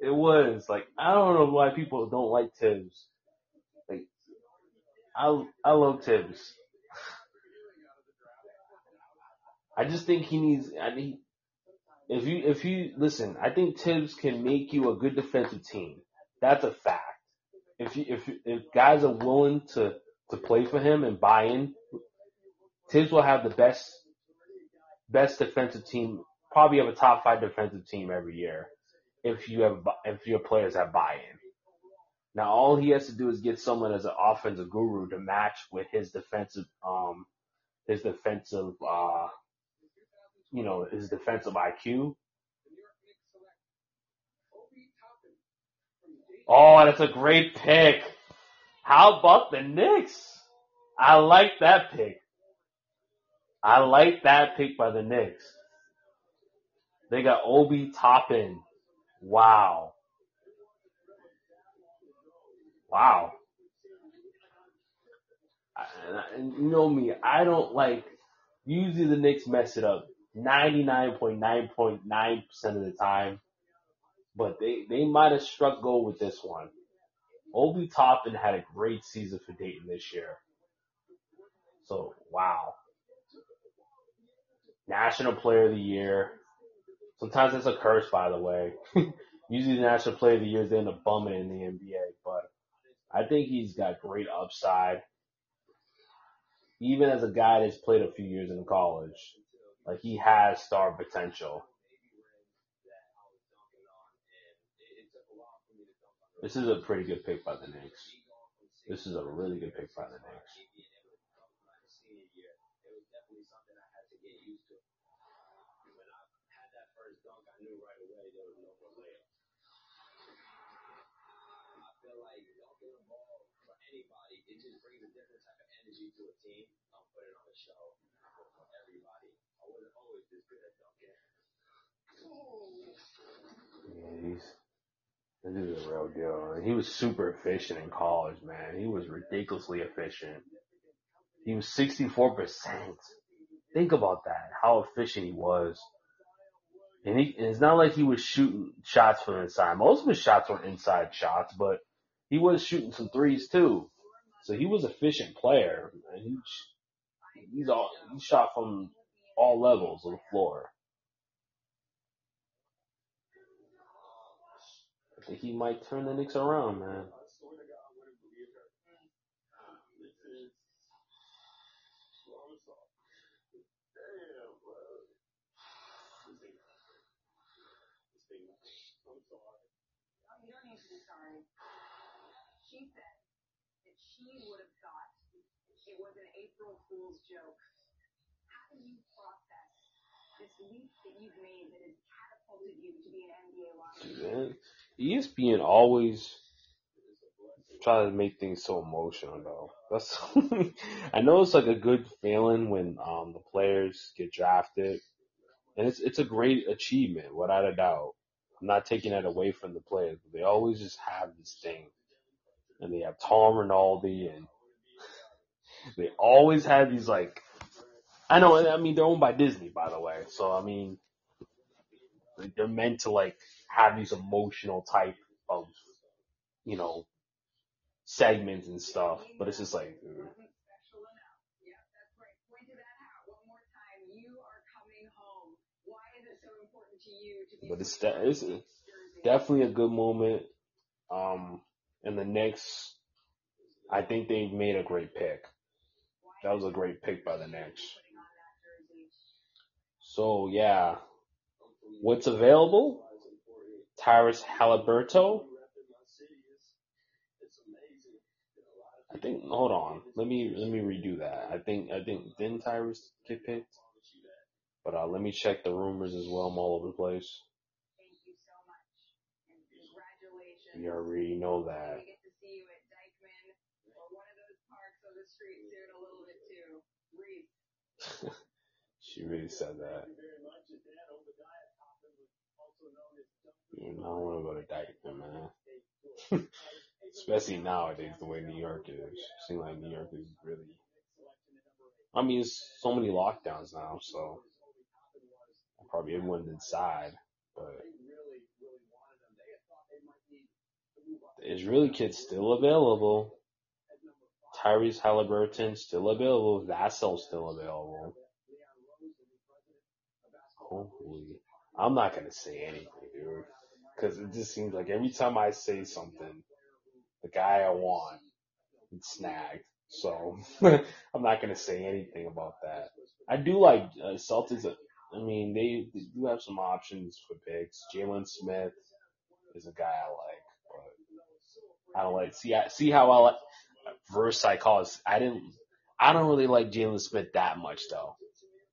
It was like I don't know why people don't like Thibs. Like I I love Thibs. I just think he needs. I think if you if you listen, I think Thibs can make you a good defensive team. That's a fact. If you if if guys are willing to to play for him and buy in, Thibs will have the best best defensive team. Probably have a top five defensive team every year if you have if your players have buy-in. Now all he has to do is get someone as an offensive guru to match with his defensive um his defensive uh you know his defensive IQ. Oh, that's a great pick. How about the Knicks? I like that pick. I like that pick by the Knicks. They got Obi Toppin. Wow. Wow. Know me, I don't like, usually the Knicks mess it up 99.9.9% of the time, but they, they might have struck gold with this one. Obi Toppin had a great season for Dayton this year. So, wow. National Player of the Year. Sometimes it's a curse, by the way. Usually the National Player of the Year is in a bumming in the NBA, but I think he's got great upside. Even as a guy that's played a few years in college, like he has star potential. This is a pretty good pick by the Knicks. This is a really good pick by the Knicks. Just brings a different type of energy to a team. Um, put it on the show for for everybody. I wasn't always this good at dunking. Yeah, he's this is a real deal. He was super efficient in college, man. He was ridiculously efficient. He was 64%. Think about that, how efficient he was. And, he, and it's not like he was shooting shots from inside. Most of his shots were inside shots, but he was shooting some threes too. So he was efficient player. And he, he's all, he shot from all levels of the floor. I think he might turn the Knicks around, man. You don't need to be sorry. She said that she would have thought it was an April Fool's joke. How do you process this leap that you've made that has catapulted you to be an NBA lottery? ESPN always try to make things so emotional though. That's I know it's like a good feeling when um the players get drafted. And it's it's a great achievement, without a doubt. I'm not taking that away from the players, but they always just have this thing. And they have Tom Rinaldi and they always have these like I know I mean they're owned by Disney by the way. So I mean they're meant to like have these emotional type of you know segments and stuff. But it's just like to you but it's it's definitely a good moment. Um, and the Knicks, I think they made a great pick. That was a great pick by the Knicks. So yeah, what's available? Tyrus Haliburton. I think. Hold on. Let me let me redo that. I think I think didn't Tyrus get picked? But uh, let me check the rumors as well. I'm all over the place. Thank you so much. And congratulations. You already know that. Get to see you at Dyckman or one of those parks on the street soon a little bit too. Reese. She really said that. You know, I don't want to go to Dyckman, man. Especially nowadays, the way New York is. Seems like New York is really. I mean, it's so many lockdowns now, so probably everyone's inside. But the Israeli kid's still available. Tyrese Haliburton still available. Vassell's still available. Hopefully, I'm not gonna say anything, dude, because it just seems like every time I say something, the guy I want gets snagged. So I'm not gonna say anything about that. I do like uh, Celtics. uh, I mean, they, they do have some options for picks. Jalen Smith is a guy I like, I don't like. See, see how I like reverse psychology. I didn't. I don't really like Jalen Smith that much though.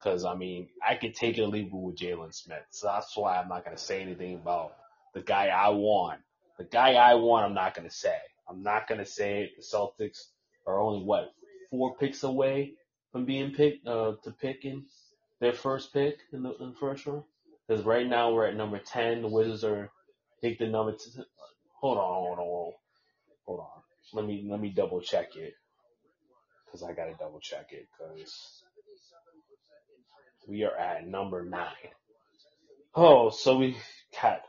Cause I mean, I could take it or leave it with Jalen Smith. So that's why I'm not gonna say anything about the guy I want. The guy I want, I'm not gonna say. I'm not gonna say it. The Celtics are only what four picks away from being picked uh, to picking their first pick in the, in the first round. Because right now we're at number ten. The Wizards are pick the number. T- hold on, hold on, hold on. Let me let me double check it. Cause I gotta double check it. Cause we are at number nine. Oh, so we got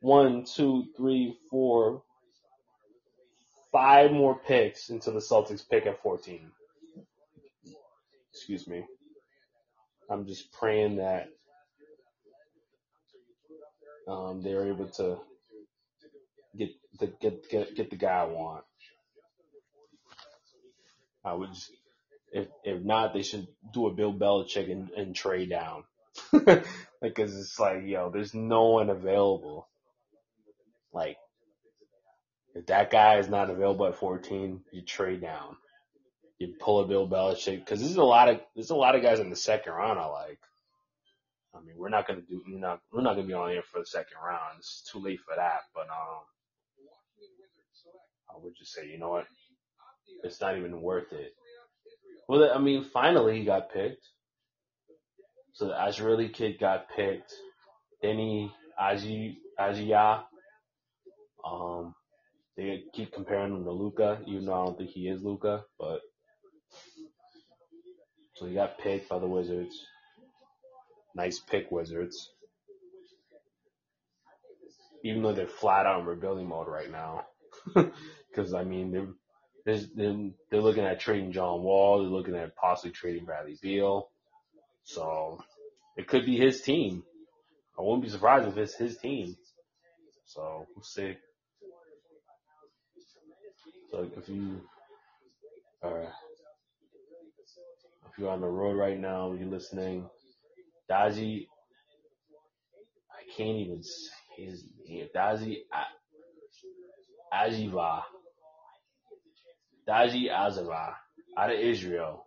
one, two, three, four, five more picks until the Celtics pick at 14. Excuse me. I'm just praying that um, they're able to the get get get the guy I want. I would just, if if not, they should do a Bill Belichick and, and trade down. because it's like, yo, there's no one available. Like, if that guy is not available at 14, you trade down. You pull a Bill Belichick because there's a lot of there's a lot of guys in the second round I like. I mean, we're not gonna do we're not we're not gonna be on here for the second round. It's too late for that. But um, I would just say, you know what? it's not even worth it. Well, I mean, finally he got picked. So the Israeli kid got picked. Denny Aji Ajia. Um, they keep comparing him to Luka, even though I don't think he is Luka. But so he got picked by the Wizards. Nice pick, Wizards. Even though they're flat out in rebuilding mode right now, because I mean they're they're, they're looking at trading John Wall. They're looking at possibly trading Bradley Beal. So it could be his team. I wouldn't be surprised if it's his team. So we'll see. So if you are if you're on the road right now, you're listening, Daji, I can't even say his name. Daji A- Ajiva. Daji Azava out of Israel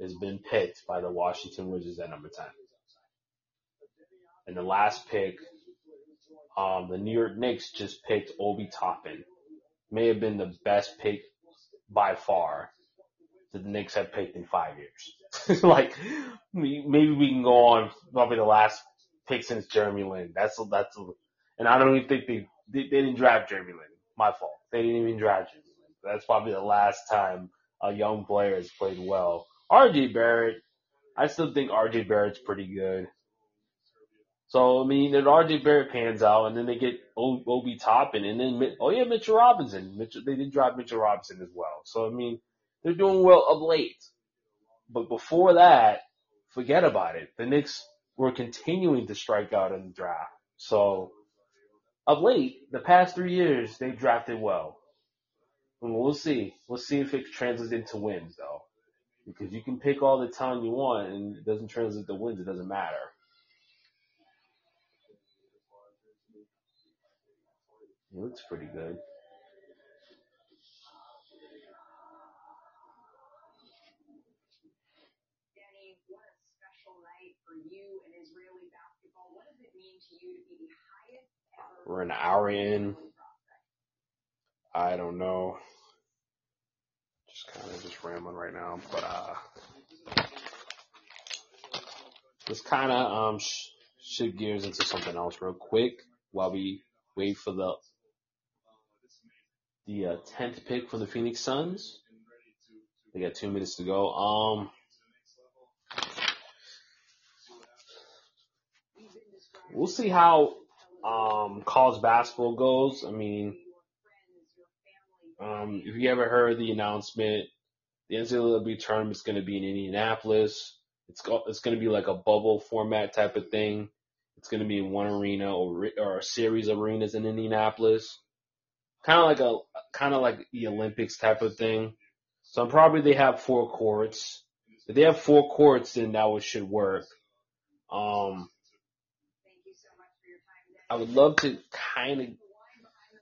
has been picked by the Washington Wizards at number 10. And the last pick, um, the New York Knicks just picked Obi Toppin. May have been the best pick by far that the Knicks have picked in five years. like, maybe we can go on probably the last pick since Jeremy Lin. That's, that's, and I don't even think they, they, they didn't draft Jeremy Lin. My fault. They didn't even draft Lin. That's probably the last time a young player has played well. RJ Barrett, I still think RJ Barrett's pretty good. So I mean, then RJ Barrett pans out, and then they get Obi Toppin, and then oh yeah, Mitchell Robinson. Mitchell, they did drop Mitchell Robinson as well. So I mean, they're doing well of late. But before that, forget about it. The Knicks were continuing to strike out in the draft. So of late, the past three years, they've drafted well. We'll see. We'll see if it translates into wins though. Because you can pick all the time you want and it doesn't translate to wins, it doesn't matter. It looks pretty good. Danny, what a special night for you and Israeli basketball. What does it mean to you to be the highest ever We're an hour in. I don't know. Just kind of just rambling right now, but uh, let's kind of um sh- shift gears into something else real quick while we wait for the the uh, tenth pick for the Phoenix Suns. They got two minutes to go. Um, we'll see how um college basketball goes. I mean, um, if you ever heard the announcement, the NCAA tournament is going to be in Indianapolis. It's go, it's going to be like a bubble format type of thing. It's going to be in one arena or or a series of arenas in Indianapolis, kind of like a kind of like the Olympics type of thing. So probably they have four courts. If they have four courts, then that would should work. Um, Thank you so much for your time, Danny. I would love to kind of.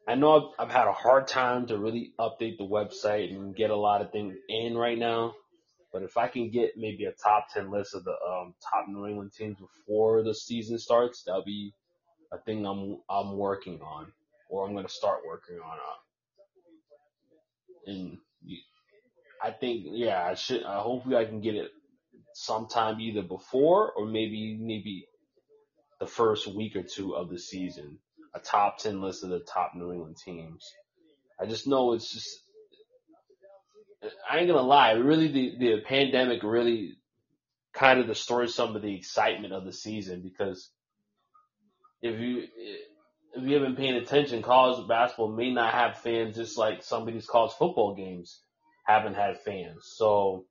I know I've, I've had a hard time to really update the website and get a lot of things in right now. But if I can get maybe a top ten list of the um, top New England teams before the season starts, that'll be a thing I'm I'm working on, or I'm gonna start working on. Uh, and I think, yeah, I should. Uh, hopefully, I can get it sometime either before or maybe maybe the first week or two of the season. A top ten list of the top New England teams. I just know it's just. I ain't gonna lie. Really, the the pandemic really kind of destroyed some of the excitement of the season because if you if you haven't paying attention, college basketball may not have fans just like some of these college football games haven't had fans. So,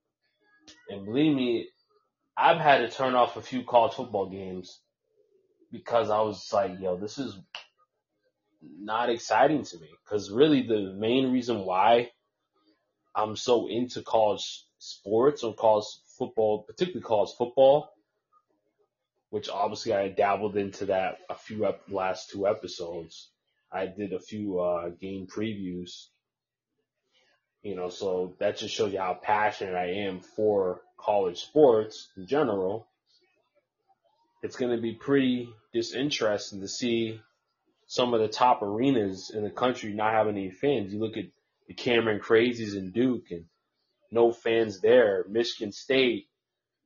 and believe me, I've had to turn off a few college football games because I was like, yo, this is not exciting to me. Because really, the main reason why I'm so into college sports or college football, particularly college football, which obviously I dabbled into that a few ep- last two episodes. I did a few uh, game previews, you know, so that just shows you how passionate I am for college sports in general. It's going to be pretty disinteresting to see some of the top arenas in the country not having any fans. You look at the Cameron Crazies in Duke and no fans there. Michigan State,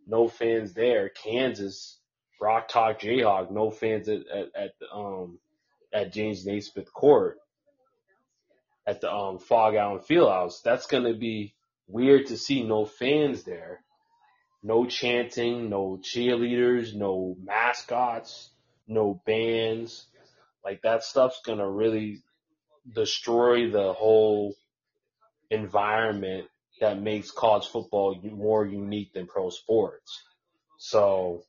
no fans there. Kansas, Rock Chalk Jayhawk, no fans at, at, at um, at James Naismith Court at the um, Phog Allen Fieldhouse. That's going to be weird to see no fans there. No chanting, no cheerleaders, no mascots, no bands. Like that stuff's to really destroy the whole environment that makes college football more unique than pro sports. So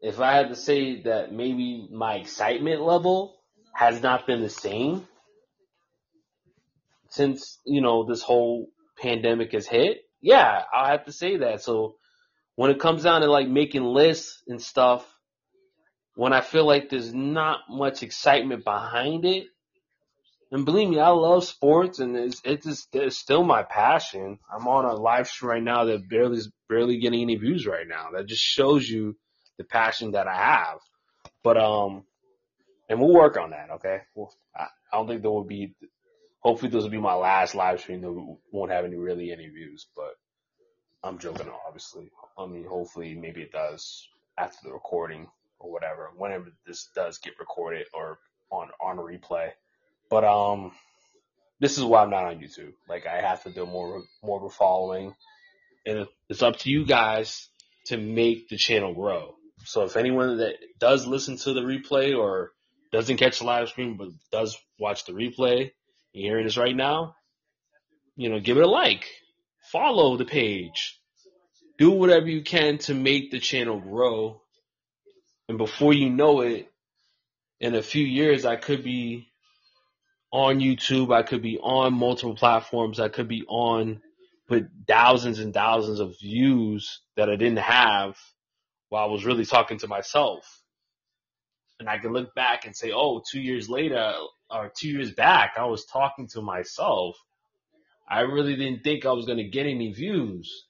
if I had to say that maybe my excitement level has not been the same since, you know, this whole pandemic has hit, yeah, I'll have to say that. So when it comes down to like making lists and stuff, when I feel like there's not much excitement behind it, and believe me, I love sports and it's, it's just, it's still my passion. I'm on a live stream right now that barely is barely getting any views right now. That just shows you the passion that I have. But, um, and we'll work on that. Okay. Well, I, I don't think there will be, hopefully this will be my last live stream that won't have any really any views, but I'm joking obviously. I mean, hopefully maybe it does after the recording or whatever, whenever this does get recorded or on, on replay. But um, this is why I'm not on YouTube. Like I have to do more more of a following, and it's up to you guys to make the channel grow. So if anyone that does listen to the replay or doesn't catch the live stream but does watch the replay, hearing this right now, you know, give it a like, follow the page, do whatever you can to make the channel grow. And before you know it, in a few years, I could be on YouTube. I could be on multiple platforms. I could be on with thousands and thousands of views that I didn't have while I was really talking to myself. And I can look back and say, oh, two years later or two years back, I was talking to myself. I really didn't think I was going to get any views.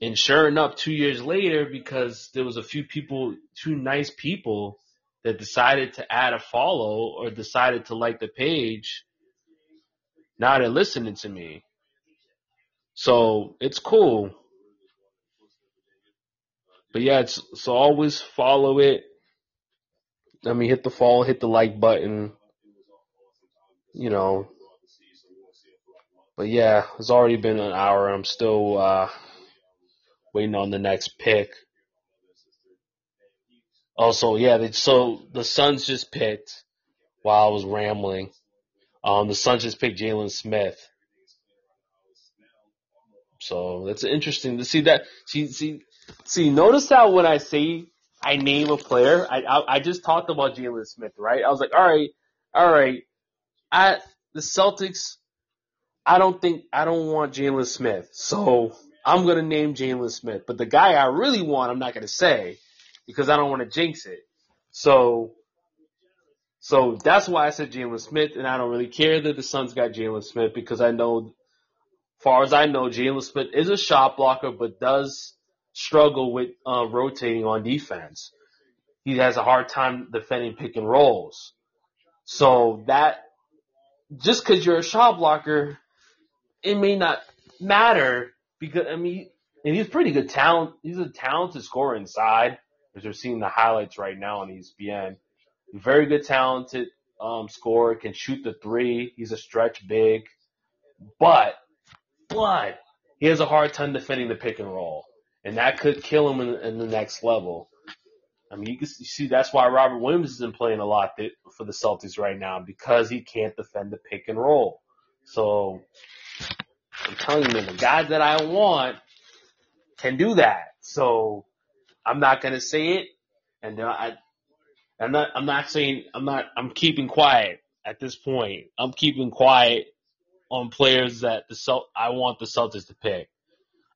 And sure enough, two years later, because there was a few people, two nice people that decided to add a follow or decided to like the page, now they're listening to me. So it's cool. But yeah, it's so always follow it. I mean, hit the follow, hit the like button. You know. But yeah, it's already been an hour. I'm still uh, waiting on the next pick. Also, yeah, they, so the Suns just picked while I was rambling. Um, the Suns just picked Jalen Smith. So that's interesting to see that. See, see, see. Notice how when I say I name a player, I I, I just talked about Jalen Smith, right? I was like, all right, all right. I the Celtics. I don't think I don't want Jalen Smith, so I'm gonna name Jalen Smith. But the guy I really want, I'm not gonna say because I don't want to jinx it. So, so that's why I said Jalen Smith, and I don't really care that the Suns got Jalen Smith because I know, far as I know, Jalen Smith is a shot blocker, but does struggle with uh, rotating on defense. He has a hard time defending pick and rolls. So that just because you're a shot blocker, it may not matter because I mean, and he's pretty good talent. He's a talented scorer inside as we're seeing the highlights right now on ESPN. Very good, talented um, scorer, can shoot the three. He's a stretch big, but but he has a hard time defending the pick and roll, and that could kill him in, in the next level. I mean, you can see that's why Robert Williams isn't playing a lot for the Celtics right now because he can't defend the pick and roll. So I'm telling you, the guys that I want can do that. So I'm not gonna say it, and uh, I, I'm not. I'm not saying. I'm not. I'm keeping quiet at this point. I'm keeping quiet on players that the Celt. I want the Celtics to pick.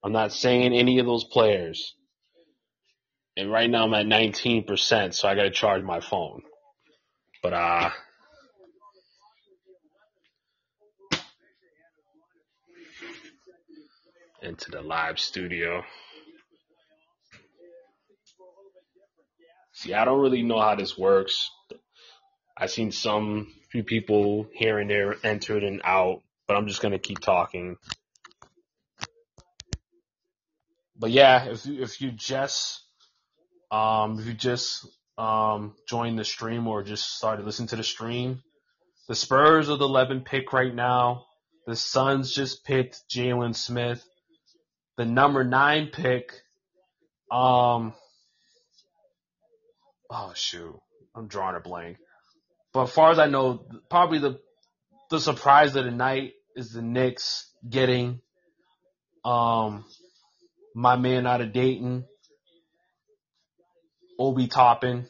I'm not saying any of those players. And right now I'm at 19%, so I gotta charge my phone. But uh into the live studio. See, I don't really know how this works. I've seen some few people here and there entered and out, but I'm just gonna keep talking. But yeah, if you if you just um if you just um joined the stream or just started listening to the stream, the Spurs are the 11 pick right now. The Suns just picked Jalen Smith. The number nine pick, um, oh shoot, I'm drawing a blank. But as far as I know, probably the the surprise of the night is the Knicks getting um my man out of Dayton, Obi Toppin.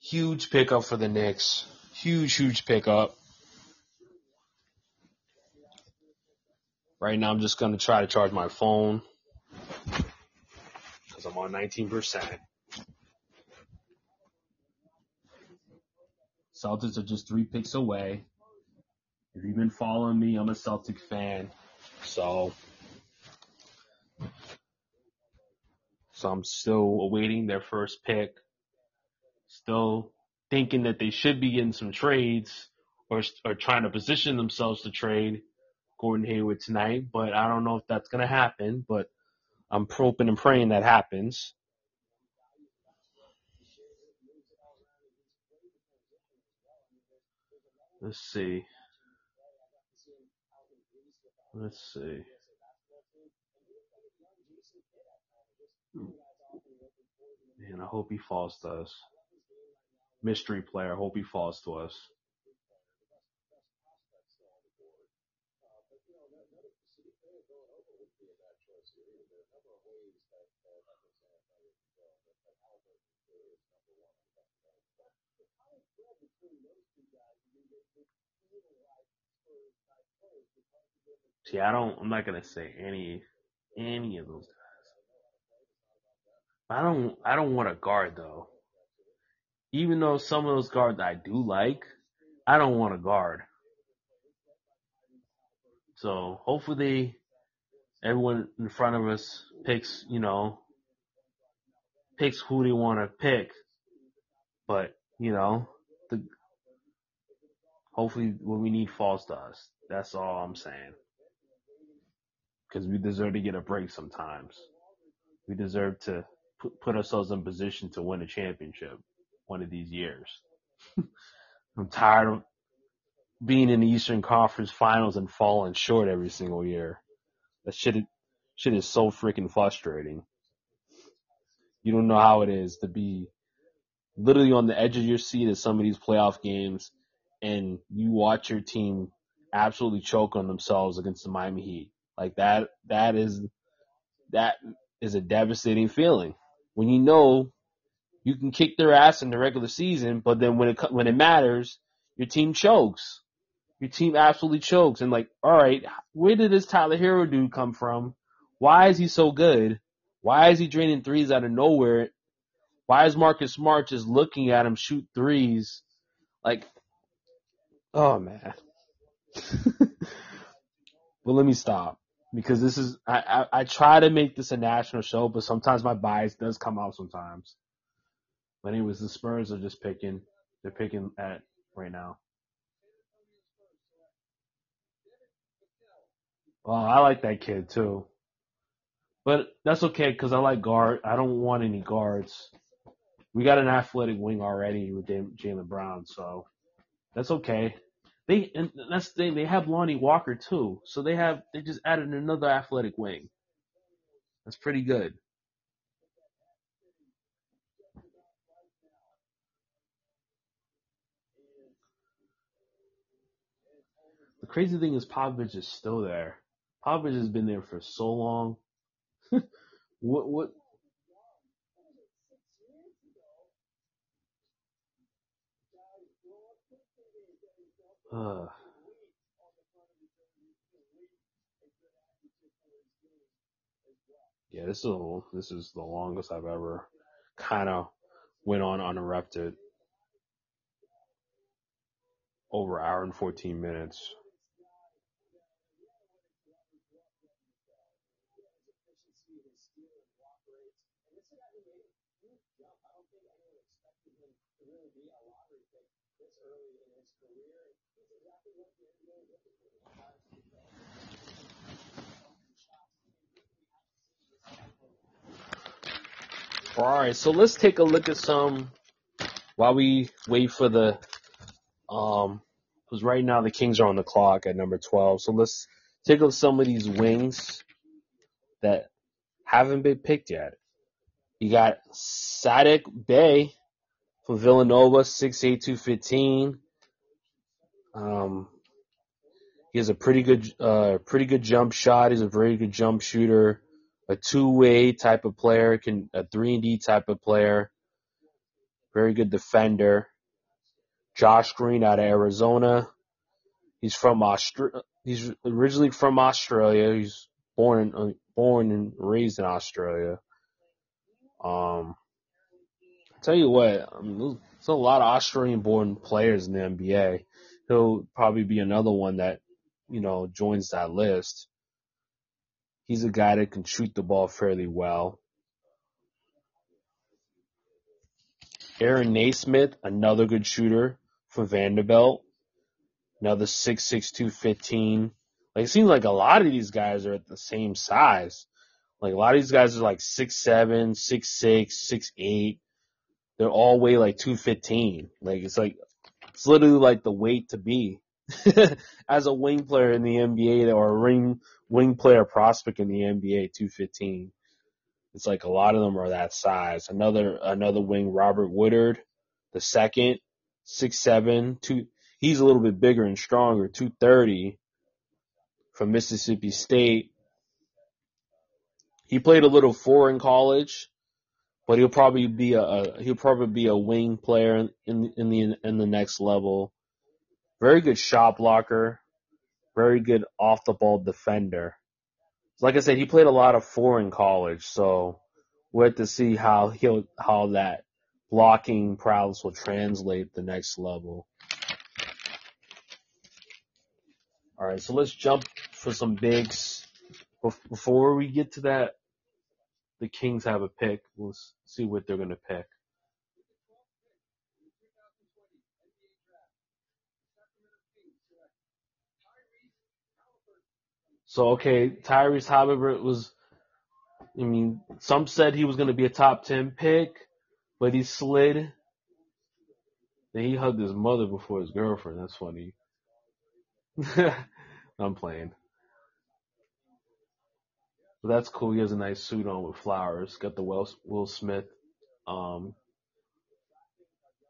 Huge pickup for the Knicks. Huge, huge pickup. Right now, I'm just gonna try to charge my phone because I'm on 19%. Celtics are just three picks away. If you've been following me, I'm a Celtic fan, so so I'm still awaiting their first pick. Still thinking that they should be getting some trades or or trying to position themselves to trade Gordon Hayward tonight, but I don't know if that's gonna happen. But I'm hoping and praying that happens. Let's see. Let's see. Man, I hope he falls to us. Mystery player, I hope he falls to us. See, I don't. I'm not gonna say any any of those. I don't. I don't want a guard though. Even though some of those guards I do like, I don't want a guard. So hopefully, everyone in front of us picks. You know, picks who they want to pick. But you know, the hopefully when we need falls to us. That's all I'm saying. Because we deserve to get a break sometimes. We deserve to put, put ourselves in position to win a championship one of these years. I'm tired of being in the Eastern Conference Finals and falling short every single year. That shit, shit is so freaking frustrating. You don't know how it is to be literally on the edge of your seat at some of these playoff games and you watch your team absolutely choke on themselves against the Miami Heat. Like that, that is, that is a devastating feeling when you know you can kick their ass in the regular season, but then when it, when it matters, your team chokes. Your team absolutely chokes and like, alright, where did this Tyler Herro dude come from? Why is he so good? Why is he draining threes out of nowhere? Why is Marcus Smart just looking at him shoot threes? Like, oh man. but let me stop because this is I, I, I try to make this a national show, but sometimes my bias does come out sometimes. But anyways, the Spurs are just picking. They're picking at right now. Well, I like that kid too, but that's okay because I like guard. I don't want any guards. We got an athletic wing already with Jaylen Brown, so that's okay. They and that's the thing. They have Lonnie Walker too, so they have they just added another athletic wing. That's pretty good. The crazy thing is Popovich is still there. Popovich has been there for so long. what what uh, yeah, this is a, this is the longest I've ever kind of went on uninterrupted. Over an hour and 14 minutes. huge jump. I don't think anyone expected him to really be a lottery pick this early in his career. He's exactly what the NBA is looking for. All right, so let's take a look at some while we wait for the um because right now the Kings are on the clock at number 12. So let's take a look at some of these wings that haven't been picked yet. You got Saddiq Bey from Villanova, 6'8", 215. Um, he has a pretty good, uh, pretty good jump shot. He's a very good jump shooter, a two-way type of player, can a three and D type of player. Very good defender. Josh Green out of Arizona. He's from Austra- He's originally from Australia. He's born in, uh, born and raised in Australia. Um, tell you what, I mean, there's a lot of Australian-born players in the NBA. He'll probably be another one that, you know, joins that list. He's a guy that can shoot the ball fairly well. Aaron Nesmith, another good shooter for Vanderbilt. Another 6'6", 215. Like, it seems like a lot of these guys are at the same size. Like, a lot of these guys are like 6'7", 6'6", 6'8". They're all weigh like 215. Like, it's like, it's literally like the weight to be as a wing player in the NBA or a ring, wing player prospect in the NBA, 215. It's like a lot of them are that size. Another, another wing, Robert Woodard, the second, six seven, two. He's a little bit bigger and stronger, 230 from Mississippi State. He played a little four in college, but he'll probably be a, a he'll probably be a wing player in in the in the next level. Very good shot blocker, very good off the ball defender. Like I said, he played a lot of four in college, so we'll have to see how he'll how that blocking prowess will translate the next level. All right, so let's jump for some bigs. Before we get to that, the Kings have a pick. Let's see what they're going to pick. So, okay, Tyrese Haliburton was, I mean, some said he was going to be a top 10 pick, but he slid. Then he hugged his mother before his girlfriend. That's funny. I'm playing. But that's cool. He has a nice suit on with flowers. Got the Will, Will Smith. Um,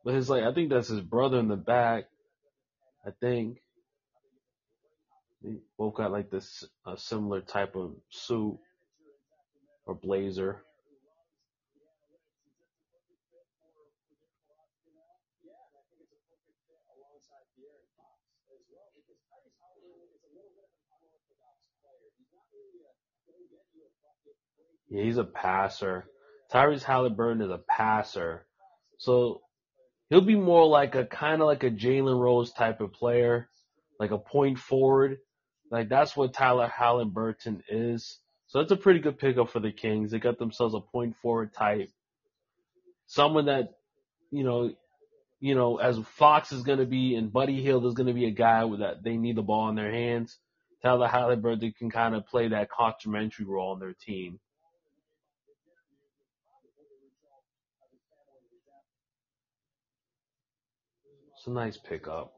but his like, I think that's his brother in the back. I think. They both got like this a similar type of suit or blazer. Yeah, he's a passer. Tyrese Haliburton is a passer. So he'll be more like a kind of like a Jalen Rose type of player, like a point forward. Like that's what Tyler Haliburton is. So that's a pretty good pickup for the Kings. They got themselves a point forward type. Someone that, you know, you know, as Fox is going to be and Buddy Hield is going to be a guy with that they need the ball in their hands. Tyler Haliburton can kind of play that complementary role on their team. It's a nice pickup.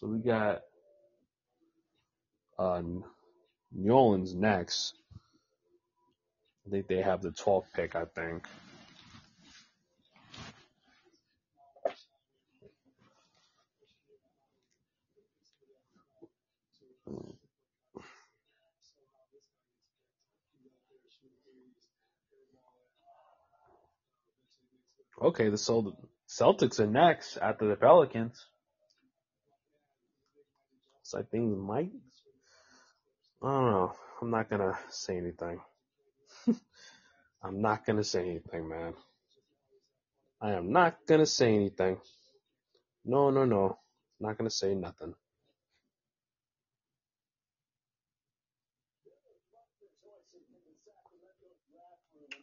So we got uh, New Orleans next. I think they have the 12th pick, I think. Okay, the Celtics are next after the Pelicans. So I think. I don't know. I'm not gonna say anything. I'm not gonna say anything, man. I am not gonna say anything. No, no, no. Not gonna say nothing.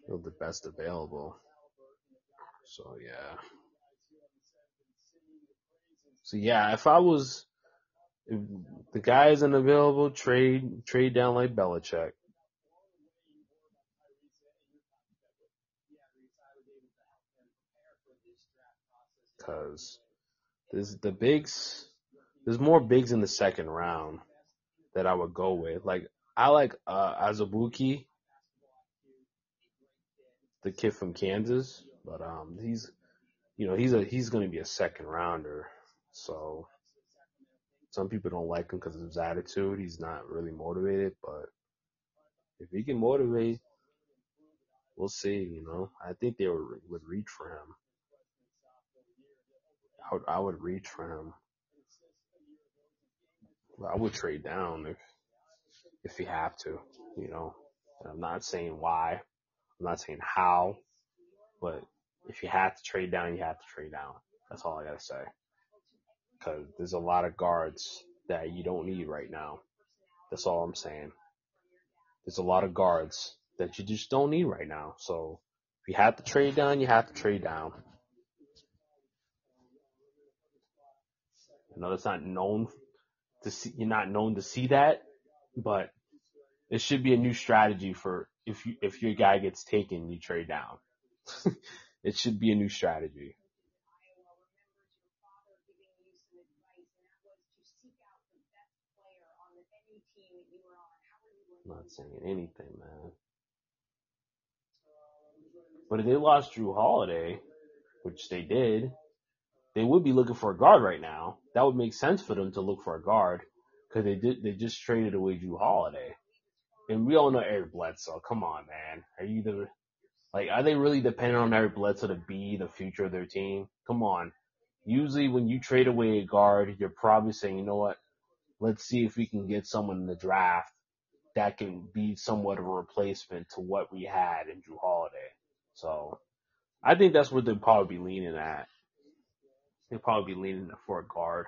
you know, the best available. So yeah. So yeah, if I was, if the guy isn't available, trade trade down like Belichick. Cause there's the bigs, there's more bigs in the second round that I would go with. Like I like uh Azubuike, the kid from Kansas, but um he's you know he's a he's going to be a second rounder. So some people don't like him because of his attitude. He's not really motivated, but if he can motivate, we'll see. You know, I think they would, would reach for him. I would, I would reach for him. I would trade down if if you have to. You know, I'm not saying why. I'm not saying how, but if you have to trade down, you have to trade down. That's all I gotta say. Cause there's a lot of guards that you don't need right now. That's all I'm saying. There's a lot of guards that you just don't need right now. So if you have to trade down, you have to trade down. I know that's not known to see, you're not known to see that, but it should be a new strategy for if you, if your guy gets taken, you trade down. it should be a new strategy. Not saying anything, man. But if they lost Jrue Holiday, which they did, they would be looking for a guard right now. That would make sense for them to look for a guard because they did they just traded away Jrue Holiday, and we all know Eric Bledsoe. Come on, man, are you the like are they really dependent on Eric Bledsoe to be the future of their team? Come on. Usually when you trade away a guard, you're probably saying, you know what, let's see if we can get someone in the draft that can be somewhat of a replacement to what we had in Jrue Holiday. So I think that's where they'll probably be leaning at. They'll probably be leaning for a guard.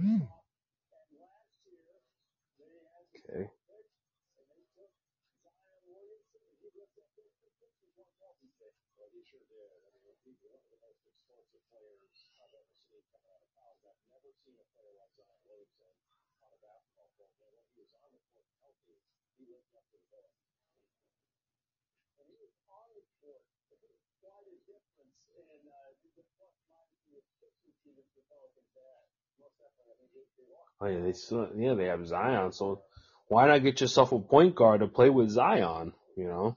Okay. Oh yeah, they still, yeah, they have Zion. So why not get yourself a point guard to play with Zion? You know,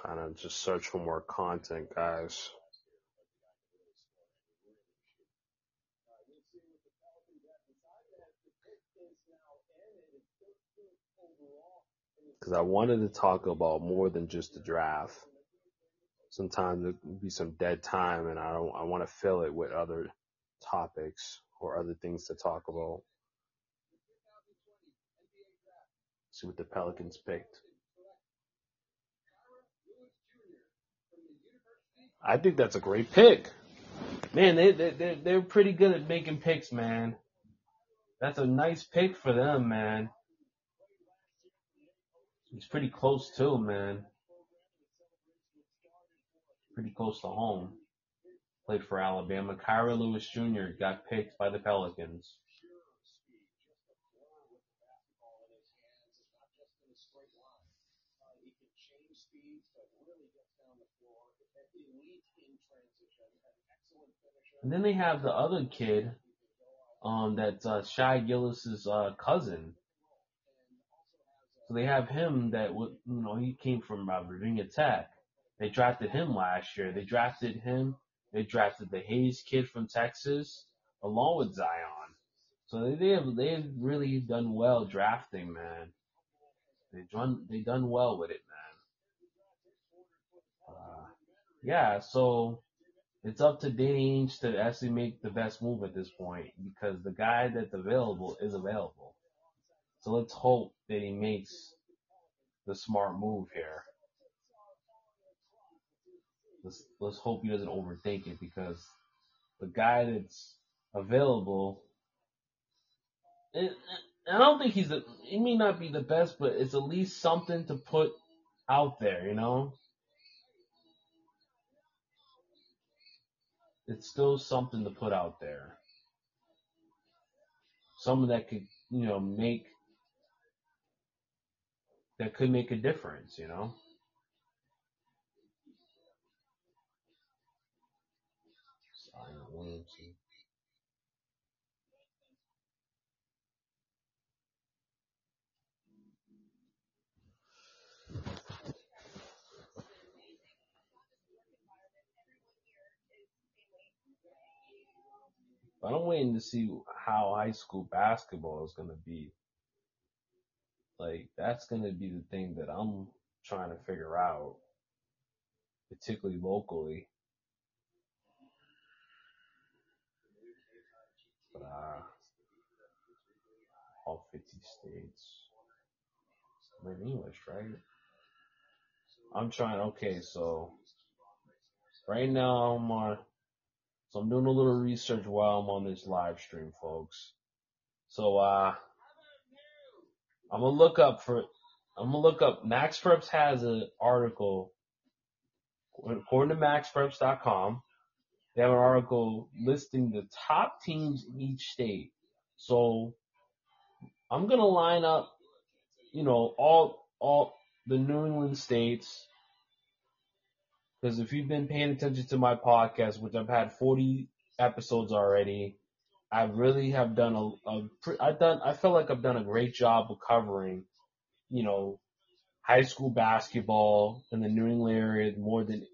Trying to just search for more content, guys. Because I wanted to talk about more than just the draft. Sometimes there can be some dead time, and I don't. I want to fill it with other topics or other things to talk about. See what the Pelicans picked. I think that's a great pick. Man, they they they they're pretty good at making picks, man. That's a nice pick for them, man. It's pretty close too, man. Pretty close to home. played for Alabama. Kira Lewis Jr. got picked by the Pelicans. And then they have the other kid, um, that's uh, Shai Gilgeous's uh, cousin. So they have him that would, you know, he came from uh, Virginia Tech. They drafted him last year. They drafted him. They drafted the Hayes kid from Texas along with Zion. So they, they have they have really done well drafting, man. They done they done well with it, man. Uh, yeah, so it's up to Danny Ainge to actually make the best move at this point because the guy that's available is available. So let's hope that he makes the smart move here. Let's let's hope he doesn't overthink it because the guy that's available, it, I don't think he's the. He may not be the best, but it's at least something to put out there, you know. It's still something to put out there. Someone that could, you know, make that could make a difference, you know. Williamson. But I'm waiting to see how high school basketball is going to be. Like, that's going to be the thing that I'm trying to figure out, particularly locally. But, uh, all 50 states. I'm in English, right? I'm trying, okay, so right now I'm on, so I'm doing a little research while I'm on this live stream, folks. So, uh, I'm gonna look up for, I'm gonna look up, Max Preps has an article, according to maxpreps.com, they have an article listing the top teams in each state. So, I'm gonna line up, you know, all, all the New England states, because if you've been paying attention to my podcast, which I've had 40 episodes already, I really have done a, a I've done, I feel like I've done a great job of covering, you know, high school basketball in the New England area more than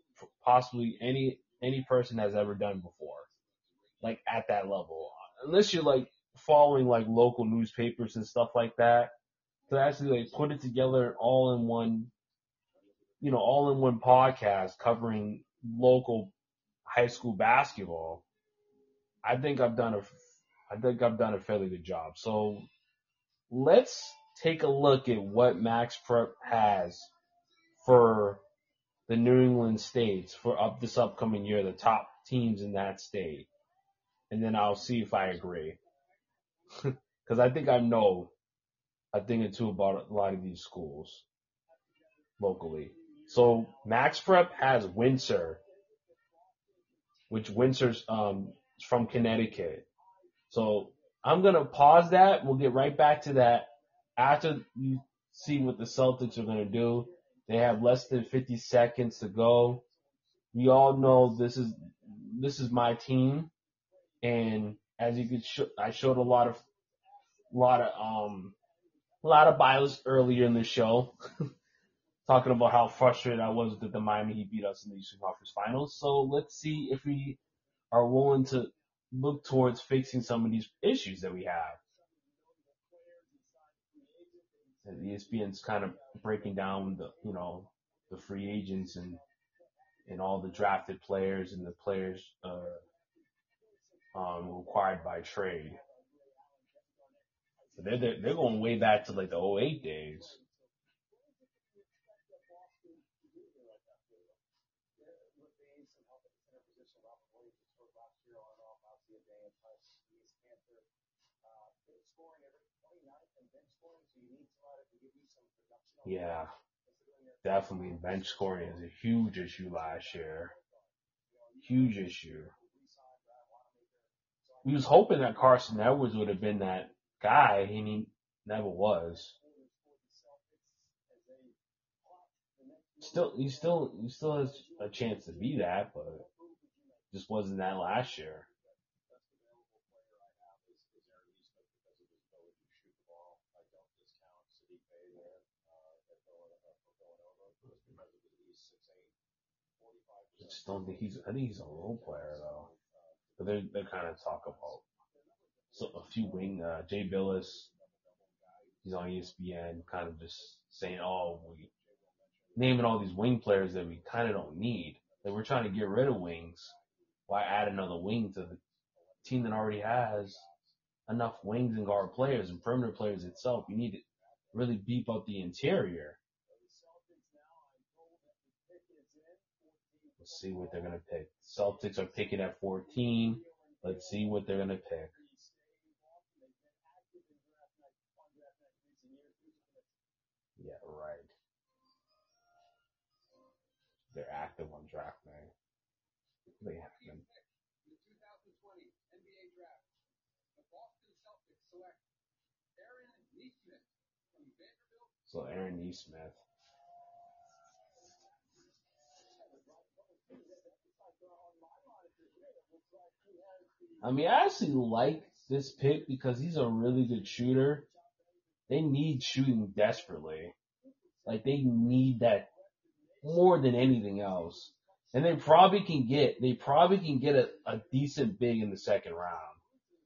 possibly any, any person has ever done before. Like at that level. Unless you're like following like local newspapers and stuff like that. To actually like put it together all in one you know, all in one podcast covering local high school basketball, I think I've done a, I think I've done a fairly good job. So let's take a look at what Max Prep has for the New England states for up this upcoming year, the top teams in that state. And then I'll see if I agree. Cause I think I know a thing or two about a lot of these schools locally. So Max Prep has Windsor, which Windsor's um from Connecticut. So I'm gonna pause that. We'll get right back to that after you see what the Celtics are gonna do. They have less than 50 seconds to go. We all know this is this is my team, and as you could, sh- I showed a lot of, lot of um, a lot of bios earlier in the show. talking about how frustrated I was that the Miami Heat beat us in the Eastern Conference Finals. So let's see if we are willing to look towards fixing some of these issues that we have. And ESPN's kind of breaking down the, you know, the free agents and and all the drafted players and the players uh, um, required by trade. So they're, they're they're going way back to like the 08 days. Yeah, definitely. Bench scoring is a huge issue last year. Huge issue. we was hoping that Carsen Edwards would have been that guy, and he never was. Still, he still, he still has a chance to be that, but just wasn't that last year. I just don't think he's. I think he's a role player though. But they they kind of talk about so a few wing. Uh, Jay Bilas, he's on ESPN, kind of just saying, "Oh, we naming all these wing players that we kind of don't need. That we're trying to get rid of wings. Why add another wing to the team that already has enough wings and guard players and perimeter players itself? You need to really beef up the interior." Let's see what they're gonna pick. Celtics are picking at 14. Let's see what they're gonna pick. Yeah, right. They're active on draft night. They have them. So Aaron Nesmith. I mean, I actually like this pick because he's a really good shooter. They need shooting desperately. Like they need that more than anything else. And they probably can get, they probably can get a, a decent big in the second round.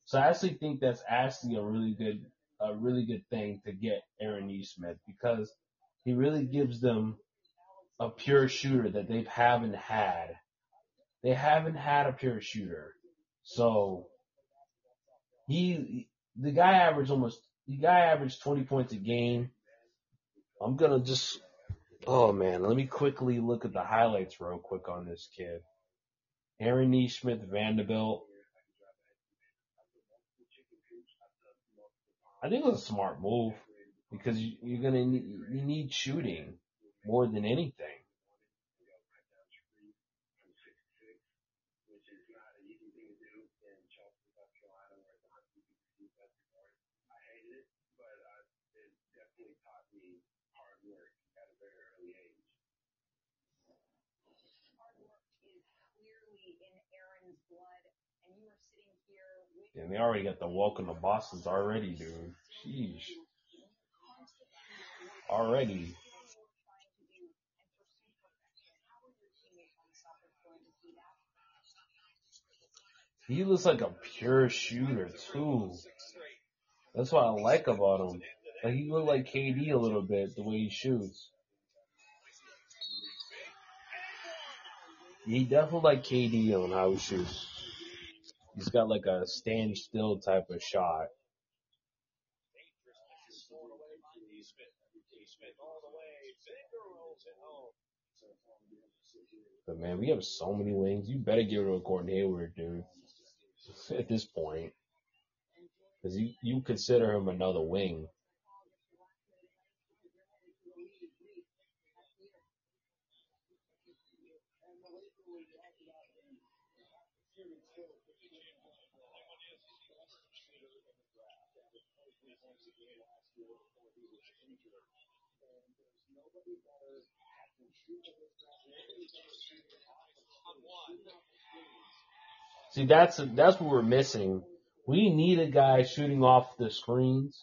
So I actually think that's actually a really good, a really good thing to get Aaron Nesmith because he really gives them a pure shooter that they haven't had. They haven't had a pure shooter. So he, the guy averaged almost, the guy averaged 20 points a game. I'm gonna just, oh man, let me quickly look at the highlights real quick on this kid. Aaron Nesmith, Vanderbilt. I think it was a smart move because you, you're gonna need, you need shooting more than anything. Hard work is clearly in Aaron's blood, and you are sitting here with And they already got the welcome to bosses already, dude. Sheesh. Already. He looks like a pure shooter too. That's what I like about him. Like he look like KD a little bit, the way he shoots. He definitely like KD on how he shoots. He's got like a standstill type of shot. But man, we have so many wings. You better get rid of Gordon Hayward, dude. At this point, because you you consider him another wing. See, that's that's what we're missing. We need a guy shooting off the screens.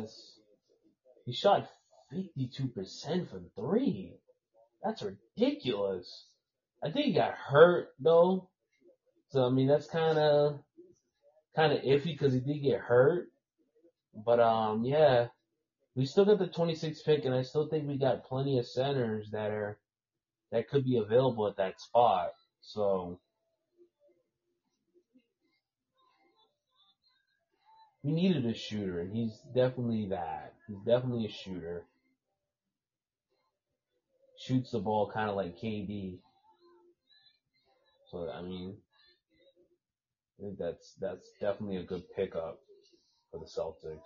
That's he shot fifty two percent from three. That's ridiculous. I think he got hurt though. So I mean that's kinda kinda iffy because he did get hurt. But um yeah. We still got the twenty six pick and I still think we got plenty of centers that are that could be available at that spot. So we needed a shooter, and he's definitely that. He's definitely a shooter. Shoots the ball kind of like KD. So I mean, I think that's that's definitely a good pickup for the Celtics.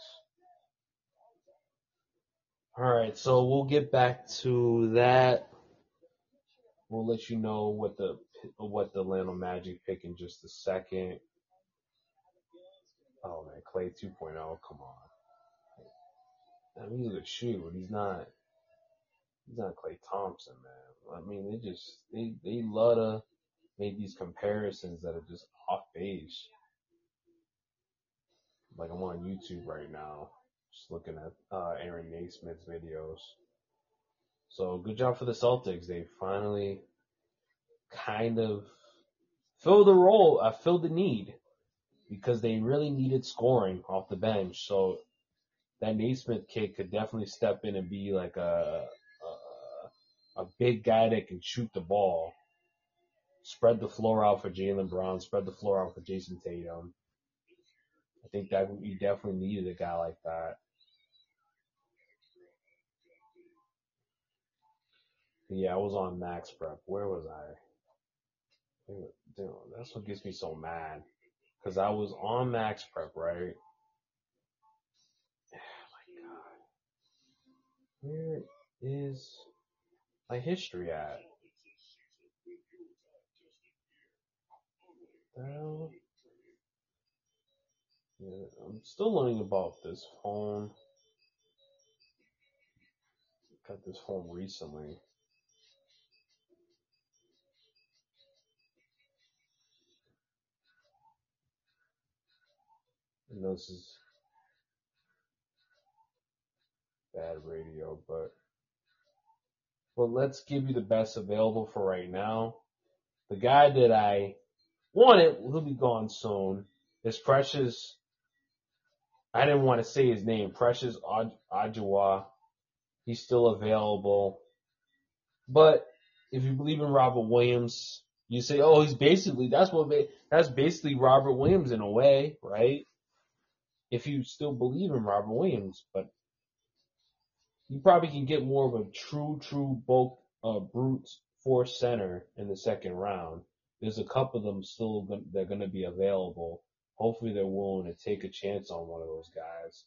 All right, so we'll get back to that. We'll let you know what the what the Orlando Magic pick in just a second. Oh man, Klay 2.0, come on. I mean, he's a good shoot, but he's not. He's not Klay Thompson, man. I mean, they just they they love to make these comparisons that are just off base. Like I'm on YouTube right now, just looking at uh, Aaron Nesmith's videos. So good job for the Celtics. They finally kind of filled the role, uh, filled the need because they really needed scoring off the bench. So that Nesmith kid could definitely step in and be like a, a, a big guy that can shoot the ball. Spread the floor out for Jaylen Brown, spread the floor out for Jayson Tatum. I think that we definitely needed a guy like that. Yeah, I was on Max Prep. Where was I? That's what gets me so mad. Cause I was on Max Prep, right? My god. Where is my history at? Hell? Yeah, I'm still learning about this phone. Got this phone recently. This is bad radio, but well, let's give you the best available for right now. The guy that I wanted, he'll be gone soon. Is Precious. I didn't want to say his name. Precious Achiuwa. He's still available. But if you believe in Robert Williams, you say, oh, he's basically that's what that's basically Robert Williams in a way, right? If you still believe in Robert Williams, but you probably can get more of a true, true bulk uh, brute force center in the second round. There's a couple of them still going they're going to be available. Hopefully, they're willing to take a chance on one of those guys.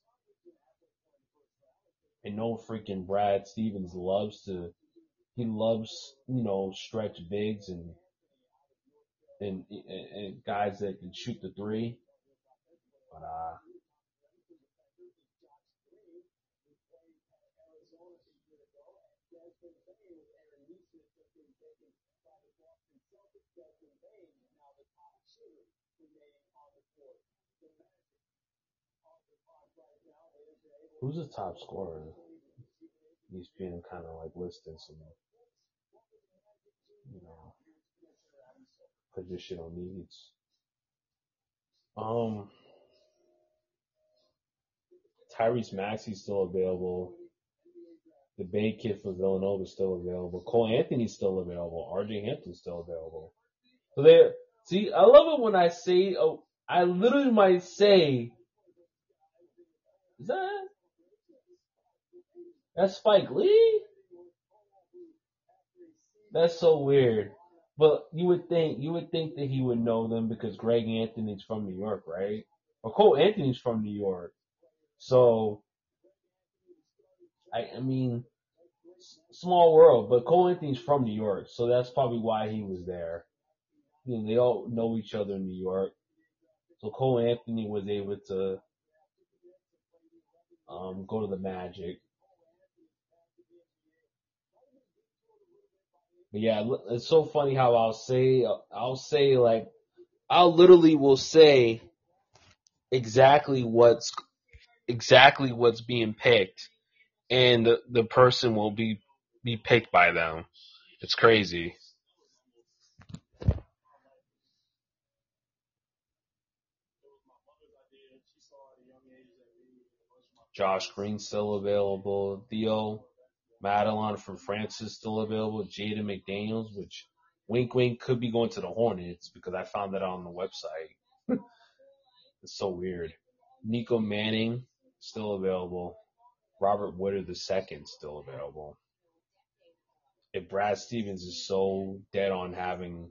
And no freaking Brad Stevens loves to, he loves you know stretch bigs and and, and guys that can shoot the three. But uh, Who's the top scorer? He's being kind of like listed some, you know, positional needs. Um, Tyrese Maxey's still available. The Bey kid for Villanova is still available. Cole Anthony's still available. RJ Hampton's still available. So they see, I love it when I say, oh, I literally might say, is that that's Spike Lee? That's so weird. But you would think you would think that he would know them because Greg Anthony's from New York, right? Or Cole Anthony's from New York. So I I mean small world, but Cole Anthony's from New York, so that's probably why he was there. You know, they all know each other in New York. So Cole Anthony was able to um, go to the Magic. But yeah, it's so funny how I'll say, I'll say like, I'll literally will say exactly what's, exactly what's being picked and the, the person will be, be picked by them. It's crazy. Josh Green still available. Theo Maledon from France is still available. Jaden McDaniels, which wink wink could be going to the Hornets because I found that on the website. it's so weird. Nico Mannion still available. Robert Woodard second still available. If Brad Stevens is so dead on having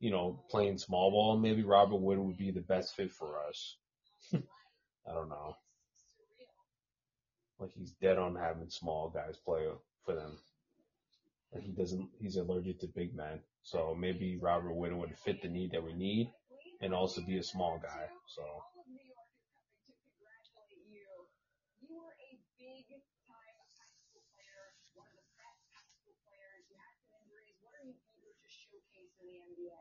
you know, playing small ball, maybe Robert Wood would be the best fit for us. I don't know. Like he's dead on having small guys play for them. Like he doesn't, he's allergic to big men. So maybe Robert Wood would fit the need that we need and also be a small guy. So All of New York is coming to congratulate you. You were a big time high school player, one of the best high school players. You had some injuries. What are you eager to showcase in the NBA?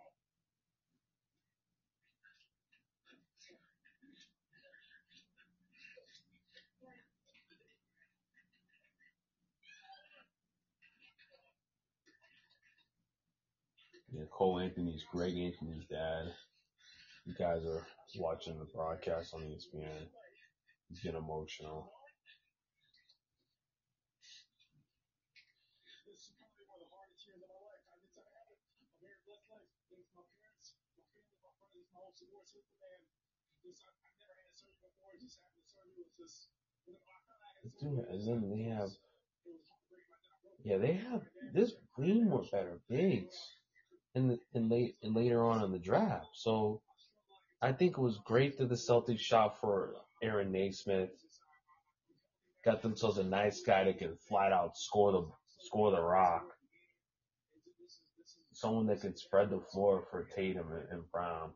yeah, Cole Anthony's Greg Anthony's dad. You guys are watching the broadcast on ESPN. He's getting emotional. Dude, and then they have, yeah, they have this more better bigs in the, in late and later on in the draft. So I think it was great that the Celtics shot for Aaron Nesmith. Got themselves a nice guy that can flat out score the score the rock. Someone that can spread the floor for Tatum and, and Brown.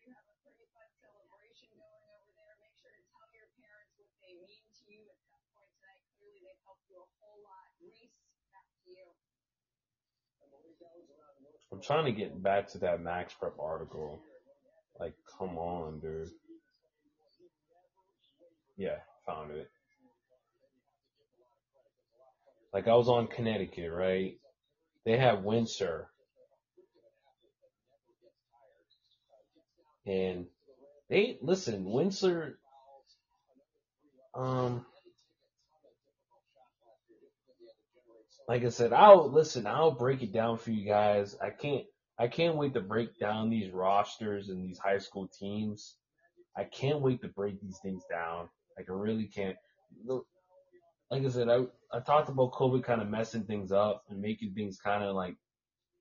You have a pretty fun celebration going over there. Make sure to tell your parents what they mean to you at some point tonight. Clearly, they've helped you a whole lot. Reese, back to you. I'm trying to get back to that Max Prep article. Like, come on, dude. Yeah, found it. Like I was on Connecticut, right? They have Windsor. And they listen, Windsor um like I said, I'll listen, I'll break it down for you guys. I can't I can't wait to break down these rosters and these high school teams. I can't wait to break these things down. Like I really can't. Like I said, I I talked about COVID kind of messing things up and making things kind of like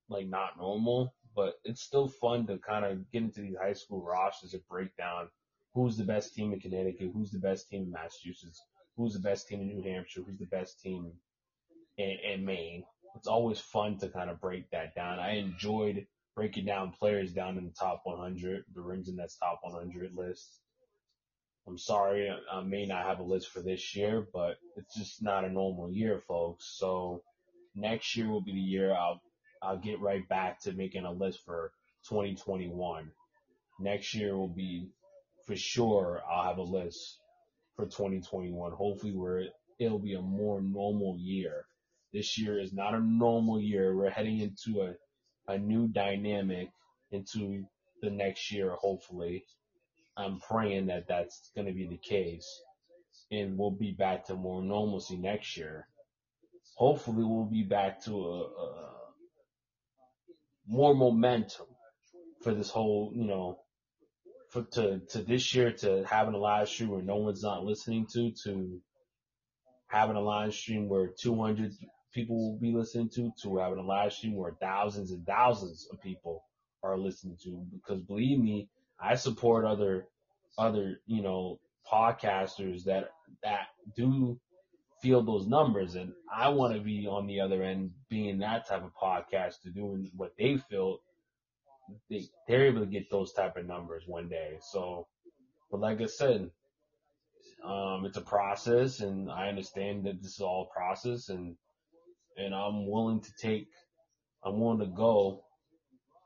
like not normal, but it's still fun to kind of get into these high school rosters and break down who's the best team in Connecticut, who's the best team in Massachusetts, who's the best team in New Hampshire, who's the best team in, in Maine. It's always fun to kind of break that down. I enjoyed breaking down players down in the top 100, the rings in that top 100 list. I'm sorry, I may not have a list for this year, but it's just not a normal year, folks. So next year will be the year I'll I'll get right back to making a list for 2021. Next year will be for sure I'll have a list for 2021. Hopefully where it'll be a more normal year. This year is not a normal year. We're heading into a, a new dynamic into the next year, hopefully. I'm praying that that's going to be the case and we'll be back to more normalcy next year. Hopefully we'll be back to a, a more momentum for this whole, you know, for to to this year to having a live stream where no one's not listening to to having a live stream where 200 people will be listening to to having a live stream where thousands and thousands of people are listening to because believe me I support other other you know podcasters that that do feel those numbers and I want to be on the other end being that type of podcaster doing what they feel they, they're able to get those type of numbers one day. So, but like I said, um, it's a process and I understand that this is all process and, and I'm willing to take, I'm willing to go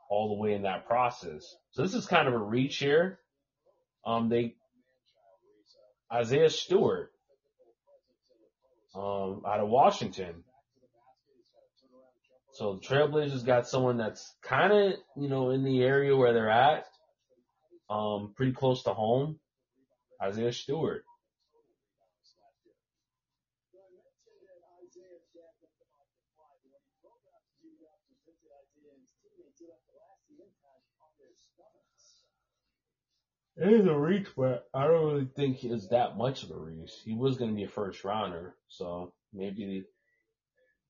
all the way in that process. So this is kind of a reach here. Um, they, Isaiah Stewart, um, out of Washington. So the Trailblazers got someone that's kind of, you know, in the area where they're at, um, pretty close to home. Isaiah Stewart. So I mentioned that Isaiah Jack left the market fly, but when he broke out to G Raptors, visited Isaiah and his teammates, he left the last impact on their stomachs. It is a reach, but I don't really think it's that much of a reach. He was going to be a first rounder, so maybe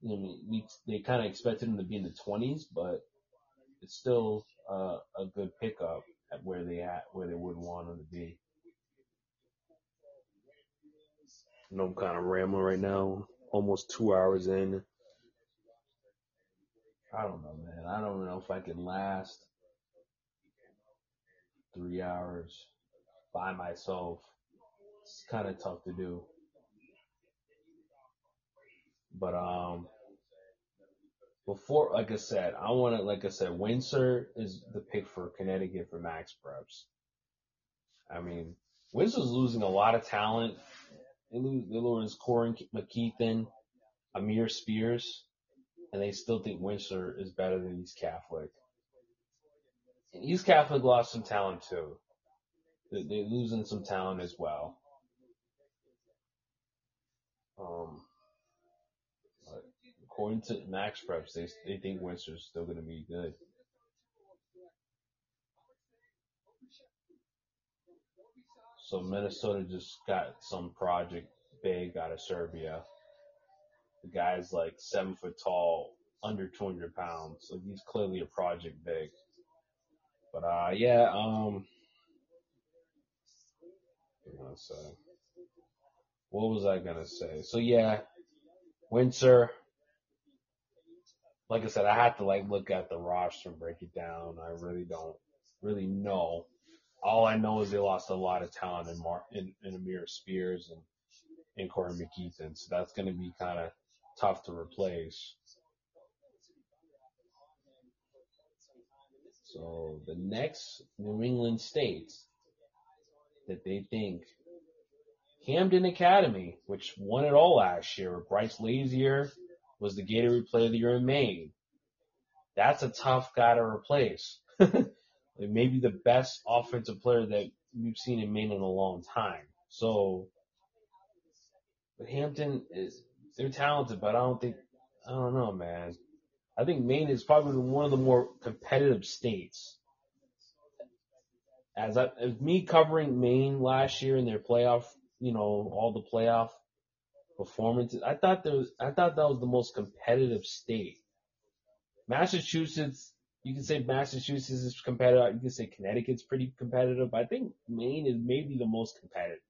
they, you know, they kind of expected him to be in the twenties, but it's still uh, a good pickup at where they at where they would want him to be. I know I'm kind of rambling right now, almost two hours in. I don't know, man. I don't know if I can last three hours by myself. It's kind of tough to do. But um, before, like I said, I want to, like I said, Windsor is the pick for Connecticut for Max Preps. I mean, Windsor's losing a lot of talent. They lose, they lose Corin McKeithen, Amir Spears, and they still think Windsor is better than East Catholic. East Catholic lost some talent too. They- They're losing some talent as well. Um, according to Max Preps, they they think Windsor's still going to be good. So Minnesota just got some project big out of Serbia. The guy's like seven foot tall, under 200 pounds. So he's clearly a project big. But uh, yeah, um, what was I gonna say? What was I gonna say? So yeah, Windsor. Like I said, I have to like look at the roster and break it down. I really don't really know. All I know is they lost a lot of talent in Mar- in, in Amir Spears and and Corey McKeithen, so that's to be kind of tough to replace. So the next New England states that they think Camden Academy, which won it all last year, with Bryce Lazier was the Gatorade Player of the Year in Maine. That's a tough guy to replace. Maybe the best offensive player that we've seen in Maine in a long time. So, but Hampton is they're talented, but I don't think I don't know, man. I think Maine is probably one of the more competitive states. As I, as me covering Maine last year in their playoff, you know, all the playoff performances, I thought there was, I thought that was the most competitive state. Massachusetts, you can say Massachusetts is competitive. You can say Connecticut's pretty competitive. I think Maine is maybe the most competitive.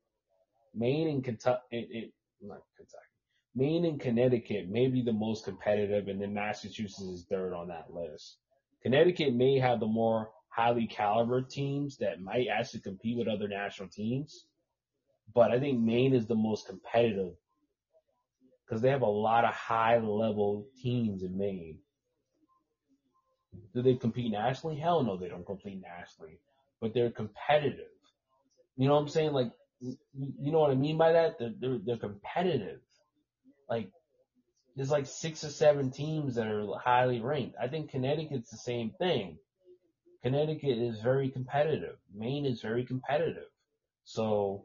Maine and Kentucky, it, it, not Kentucky. Maine and Connecticut may be the most competitive, and then Massachusetts is third on that list. Connecticut may have the more highly caliber teams that might actually compete with other national teams, but I think Maine is the most competitive because they have a lot of high level teams in Maine. Do they compete nationally? Hell no, they don't compete nationally, but they're competitive. You know what I'm saying? Like, you know what I mean by that? They're, they're, they're competitive. Like, there's like six or seven teams that are highly ranked. I think Connecticut's the same thing. Connecticut is very competitive. Maine is very competitive. So,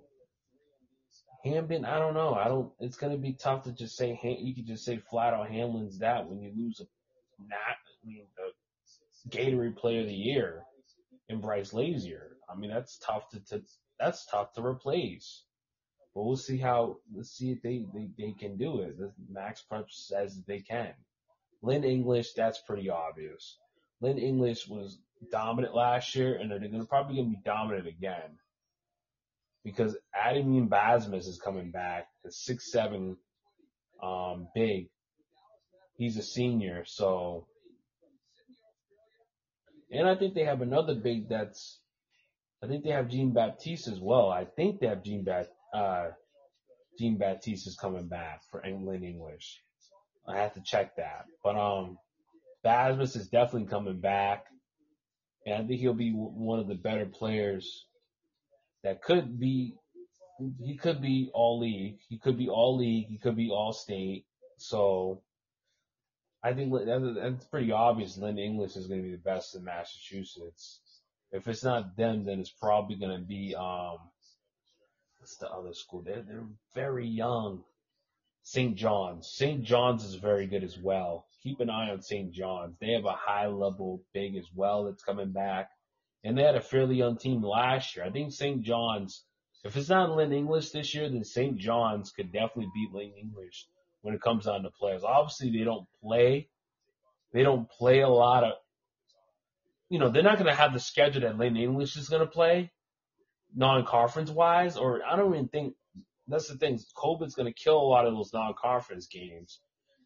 Hamden, I don't know. I don't, it's to be tough to just say, you could just say flat out Hamlin's that when you lose a, not, I mean, the Gatorade player of the year in Bryce Lazier. I mean, that's tough to, to that's tough to replace. But we'll see how, let's see if they, they, they can do it. Max Prep says they can. Lynn English, that's pretty obvious. Lynn English was dominant last year, and they're gonna probably gonna be dominant again. Because Adamian Basmus is coming back, the six seven um big. He's a senior, so and I think they have another big that's I think they have Jean Baptiste as well. I think they have Jean Bat uh Jean Baptiste is coming back for England English. I have to check that. But um Basmus is definitely coming back. And I think he'll be w- one of the better players that could be he could be all league. He could be all league. He could be all state. So I think that- that's pretty obvious. Lynn English is going to be the best in Massachusetts. If it's not them, then it's probably going to be um, what's the other school? They're they're very young. St. John's. St. John's is very good as well. Keep an eye on St. John's. They have a high level big as well that's coming back. and they had a fairly young team last year. I think St. John's, if it's not Lynn English this year, then St. John's could definitely beat Lynn English when it comes down to players. Obviously, they don't play. They don't play a lot of. You know, they're not going to have the schedule that Lynn English is going to play, non-conference wise. Or I don't even think that's the thing. COVID's going to kill a lot of those non-conference games.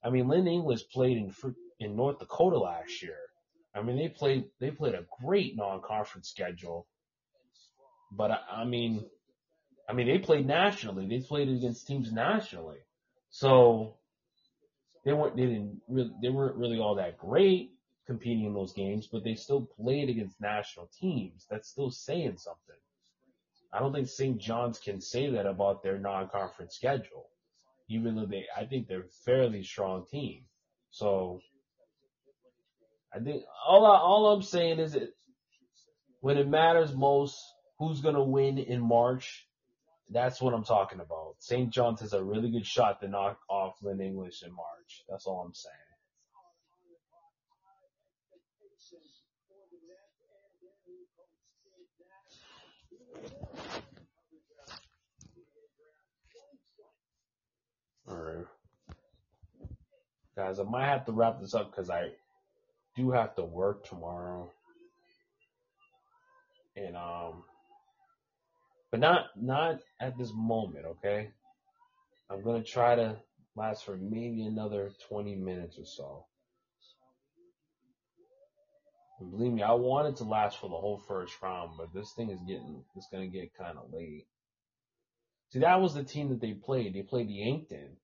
I mean, Lynn English played in in North Dakota last year. I mean, they played they played a great non-conference schedule. But I, I mean, I mean, they played nationally. They played against teams nationally. So they weren't they didn't really they weren't really all that great competing in those games, but they still played against national teams. That's still saying something. I don't think St. John's can say that about their non-conference schedule, even though they I think they're a fairly strong team. So I think all I, all I'm saying is that when it matters most, who's gonna win in March that's what I'm talking about. St. John's has a really good shot to knock off Lynn English in March. That's all I'm saying. All right. Guys, I might have to wrap this up because I do have to work tomorrow. And, um, but not not at this moment, okay? I'm gonna try to last for maybe another 20 minutes or so. And believe me, I wanted to last for the whole first round, but this thing is getting it's gonna get kind of late. See, that was the team that they played. They played the Yankton.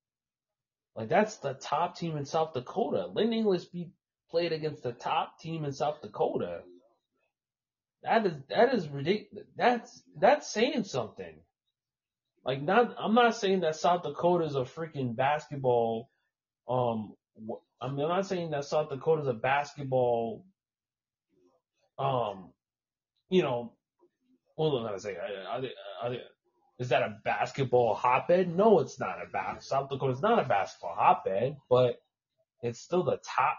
Like that's the top team in South Dakota. Lynn English beat played against the top team in South Dakota. That is that is ridiculous. That's that's saying something. Like not, I'm not saying that South Dakota is a freaking basketball. Um, I'm not saying that South Dakota is a basketball. Um, you know, was I gonna say? Are they, are they, is that a basketball hotbed? No, it's not a bas. South Dakota is not a basketball hotbed, but it's still the top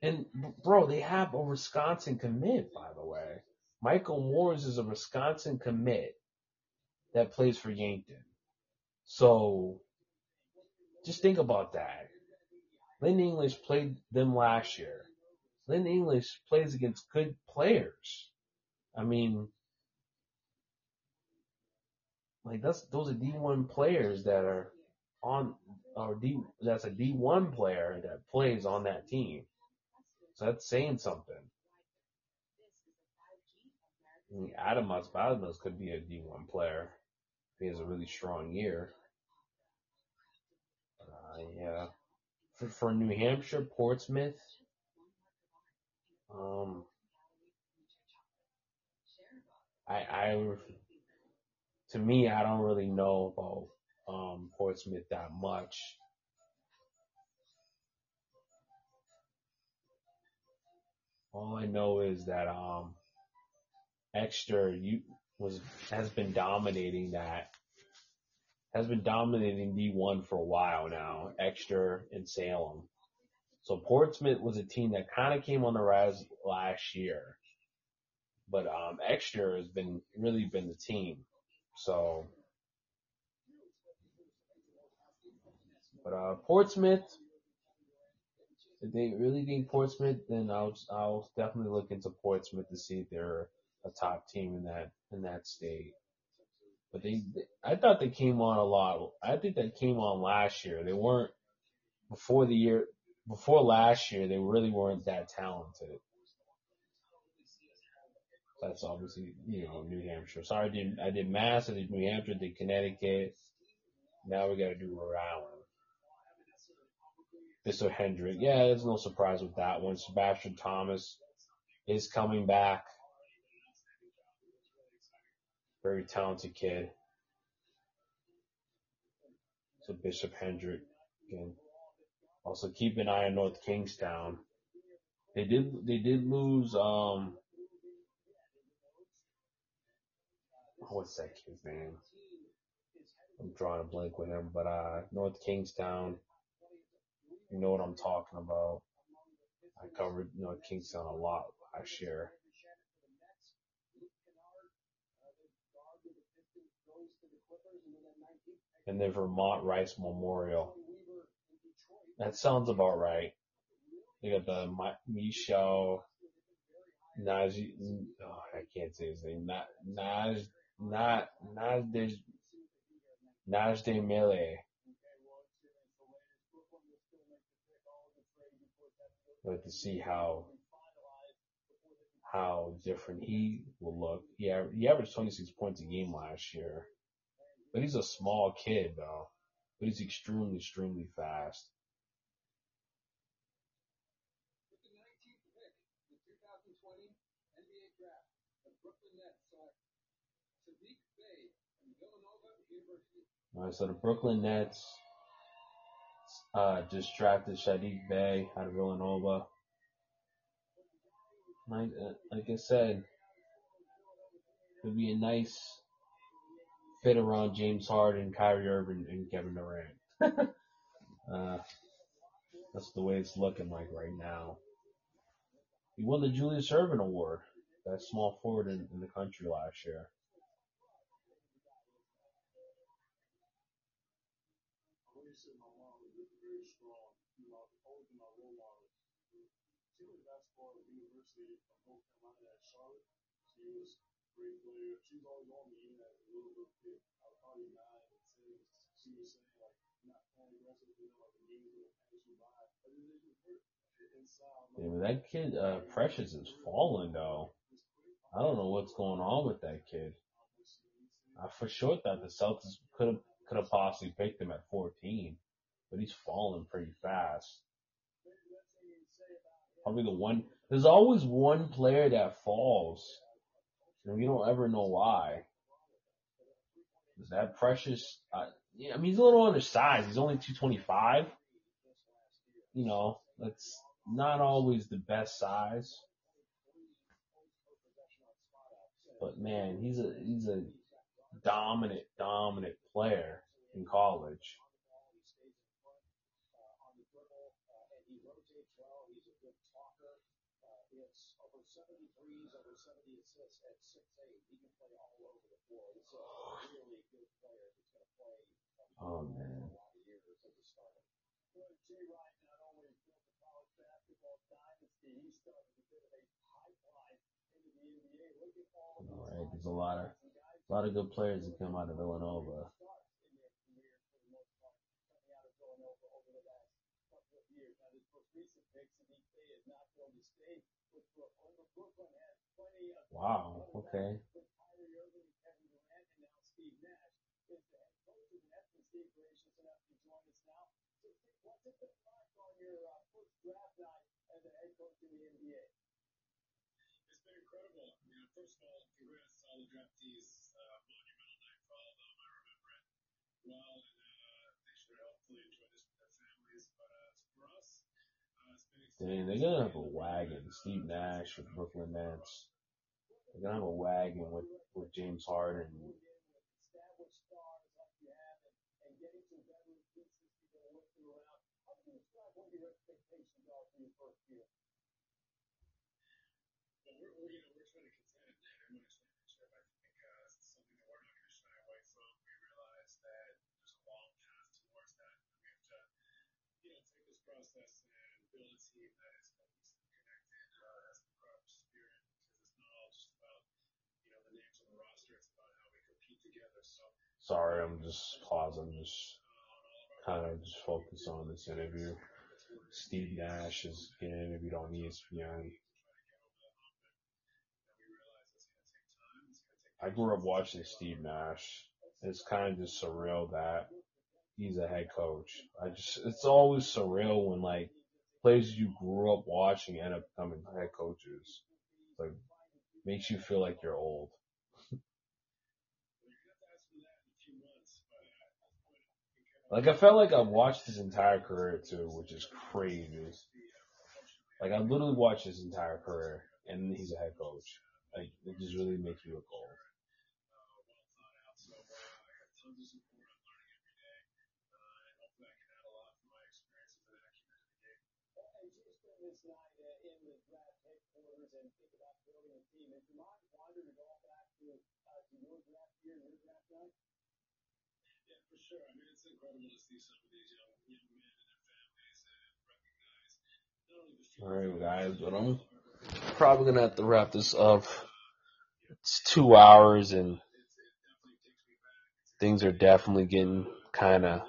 And bro, they have a Wisconsin commit, by the way. Michael Moores is a Wisconsin commit that plays for Yankton. So just think about that. Lynn English played them last year. Lynn English plays against good players. I mean, like that's those are D1 players that are on or D that's a D1 player that plays on that team. So that's saying something. I mean, Adam Osvaldos could be a D1 player. He has a really strong year. Uh, yeah. For, for New Hampshire, Portsmouth, um, I, I, to me, I don't really know about um, Portsmouth that much. All I know is that um, Exeter you was has been dominating that has been dominating D1 for a while now. Exeter and Salem. So Portsmouth was a team that kind of came on the rise last year, but um, Exeter has been really been the team. So, but uh, Portsmouth if they really need Portsmouth, then I'll I'll definitely look into Portsmouth to see if they're a top team in that in that state. But they, I thought they came on a lot. I think they came on last year. They weren't before the year before last year. They really weren't that talented. That's obviously you know New Hampshire. Sorry, I did I did Mass. I did New Hampshire. Did Connecticut. Now we got to do Rhode Island. Mr. Hendrick. Yeah, there's no surprise with that one. Sebastian Thomas is coming back. Very talented kid. So Bishop Hendrick again. Also keep an eye on North Kingstown. They did they did lose um what's that kid's name? I'm drawing a blank with him, but uh North Kingstown you know what I'm talking about. I covered North Kingstown a lot last year. And then Vermont Rice Memorial. That sounds about right. They got the Mi- Michel. Oh, I can't say his name. Not Naj. Not Naj. Najde Mele. Like to see how how different he will look. He he averaged 26 points a game last year, but he's a small kid though. But he's extremely extremely fast. With the 19th pick, the 2020 NBA draft, the Brooklyn Nets select Saddiq Bey from Villanova University. All right, so the Brooklyn Nets uh, just drafted Saddiq Bey out of Villanova. Like, uh, like I said, it'd be a nice fit around James Harden, Kyrie Irving, and Kevin Durant. uh, that's the way it's looking like right now. He won the Julius Erving Award, best small forward in, in the country last year. Obviously, my mom was very, very strong. You know, always been my role model. She was basketball University of North Carolina at Charlotte. She was a great player. She was always on me, even as a little little kid. I was probably nine and ten. She was saying, like, not playing aggressive, you know, like the game's gonna pass you by. But it didn't. Inside, Yeah, but that kid, uh, Precious is falling though. I don't know what's going on with that kid. I for sure thought the Celtics could have could have possibly picked him at 14, but he's falling pretty fast. Probably the one. There's always one player that falls, and we don't ever know why. Is that Precious? Uh, yeah, I mean he's a little undersized. He's only 225. You know, that's not always the best size. But man, he's a he's a dominant, dominant player in college. Oh man. Right, there's a lot of a lot of good players that come out of Villanova. Wow. Okay. It's been incredible. You know, first of all, congrats to all the draftees. Uh, monumental night for all of them. I remember it well, and uh, they should hopefully enjoy this with their families. But uh, for us, uh, it's been Dang, they're gonna have a wagon. Steve Nash with Brooklyn Nets. They're gonna have a wagon with with James Harden. But we're, we're, you know, we're trying to contend and win a championship. I think uh, it's something that we're not going to shy away from. We realize that there's a long path towards that. And we have to, you know, take this process and build a team that is cohesive, connected, uh, has the proper spirit. Because it's not all just about, you know, the names on the roster. It's about how we compete together. So Sorry, I'm just pausing. Just kind of just focus on this interview. Steve Nash is getting interviewed on ESPN. I grew up watching Steve Nash. It's kind of just surreal that he's a head coach. I just, it's always surreal when like players you grew up watching end up becoming head coaches. It's like makes you feel like you're old. Like I felt like I watched his entire career too, which is crazy. Like I literally watched his entire career, and he's a head coach. Like it just really makes me look old. Sure. I mean, it's incredible to see some of these young young men and their families recognize not only the All right, guys, but I'm probably gonna have to wrap this up. It's two hours, and things are definitely getting kind of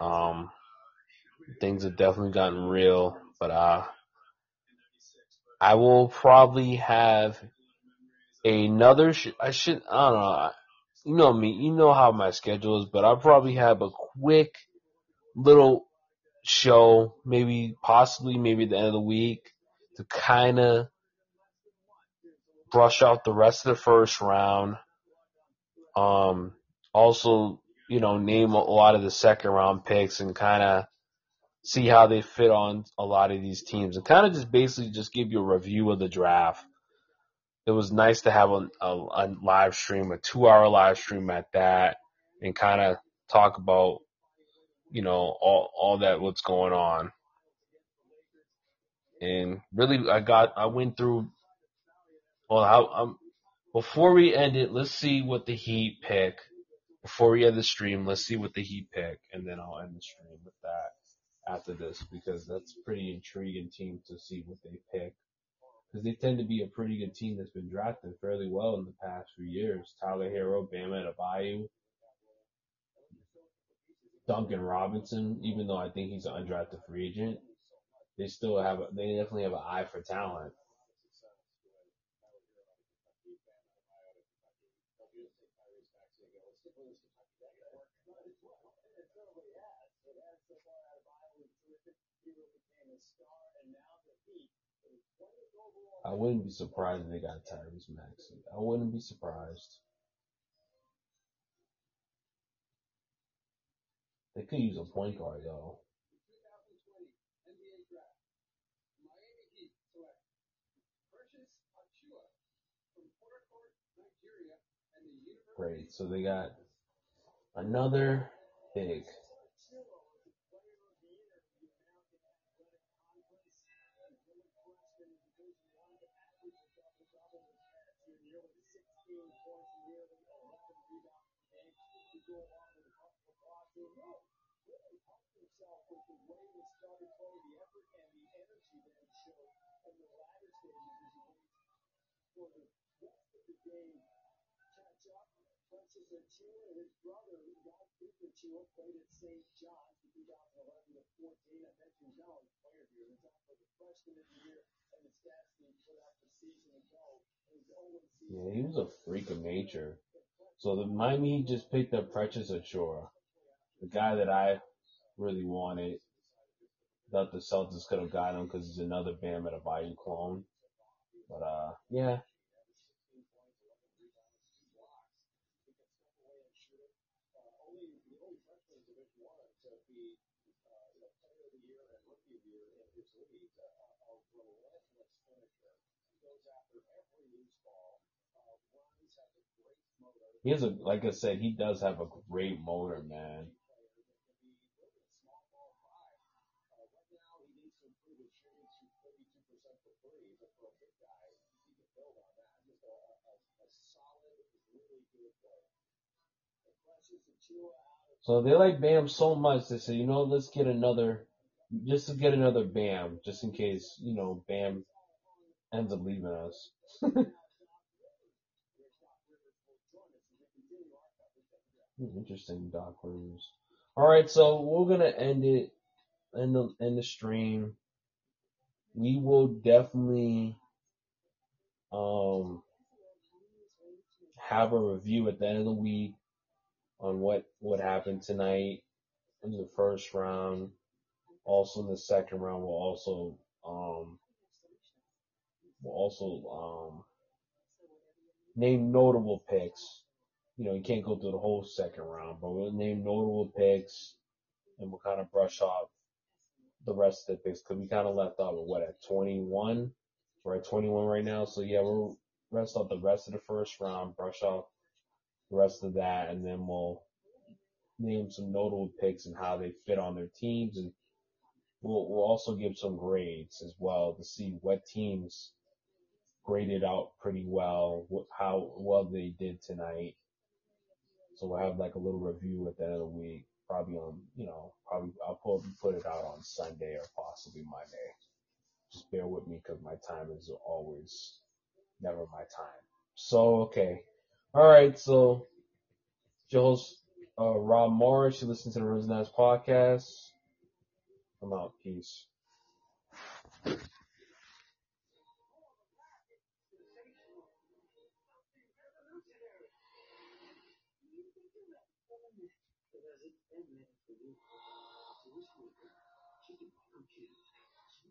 um things have definitely gotten real. But uh, I will probably have another. Sh- I should. I don't know. You know me. You know how my schedule is, but I'll probably have a quick little show, maybe possibly maybe at the end of the week, to kind of brush out the rest of the first round. Um, also, you know, name a lot of the second round picks and kind of see how they fit on a lot of these teams and kind of just basically just give you a review of the draft. It was nice to have a, a, a live stream, a two hour live stream at that and kind of talk about, you know, all, all that what's going on. And really, I got, I went through, well, how, um, before we end it, let's see what the Heat pick. Before we end the stream, let's see what the Heat pick, and then I'll end the stream with that after this because that's pretty intriguing team to see what they pick. Because they tend to be a pretty good team that's been drafted fairly well in the past few years. Tyler Herro, Bam Adebayo, Duncan Robinson, even though I think he's an undrafted free agent, they still have, they definitely have an eye for talent. I wouldn't be surprised if they got Tyrese Maxey. I wouldn't be surprised. They could use a point guard though. Great. So they got another big. Yeah, he was a freak of nature. So the Miami just picked up Precious Achiuwa, the guy that I really wanted. Thought the Celtics could have got him because he's another Bam Adebayo clone. But uh, yeah. He has a, like I said, he does have a great motor, man. So they like Bam so much they say, you know, let's get another, just to get another Bam, just in case, you know, Bam ends up leaving us. Hmm, Interesting, Doc Rivers. All right, so we're gonna end it, end the end the stream. We will definitely um have a review at the end of the week on what what happened tonight in the first round. Also in the second round, we'll also um we'll also um name notable picks. You know, you can't go through the whole second round, but we'll name notable picks and we'll kind of brush off the rest of the picks because we kind of left off at what at 21. We're at 21 right now, so yeah, we'll rest off the rest of the first round, brush off the rest of that, and then we'll name some notable picks and how they fit on their teams and we'll we'll also give some grades as well to see what teams graded out pretty well, how well they did tonight. So we'll have like a little review at the end of the week, probably on you know probably I'll probably put it out on Sunday or possibly Monday. Just bear with me because my time is always never my time. So okay, all right. So Joe's uh, Rob Morris. You listen to the Rims&Nets podcast. I'm out. Peace.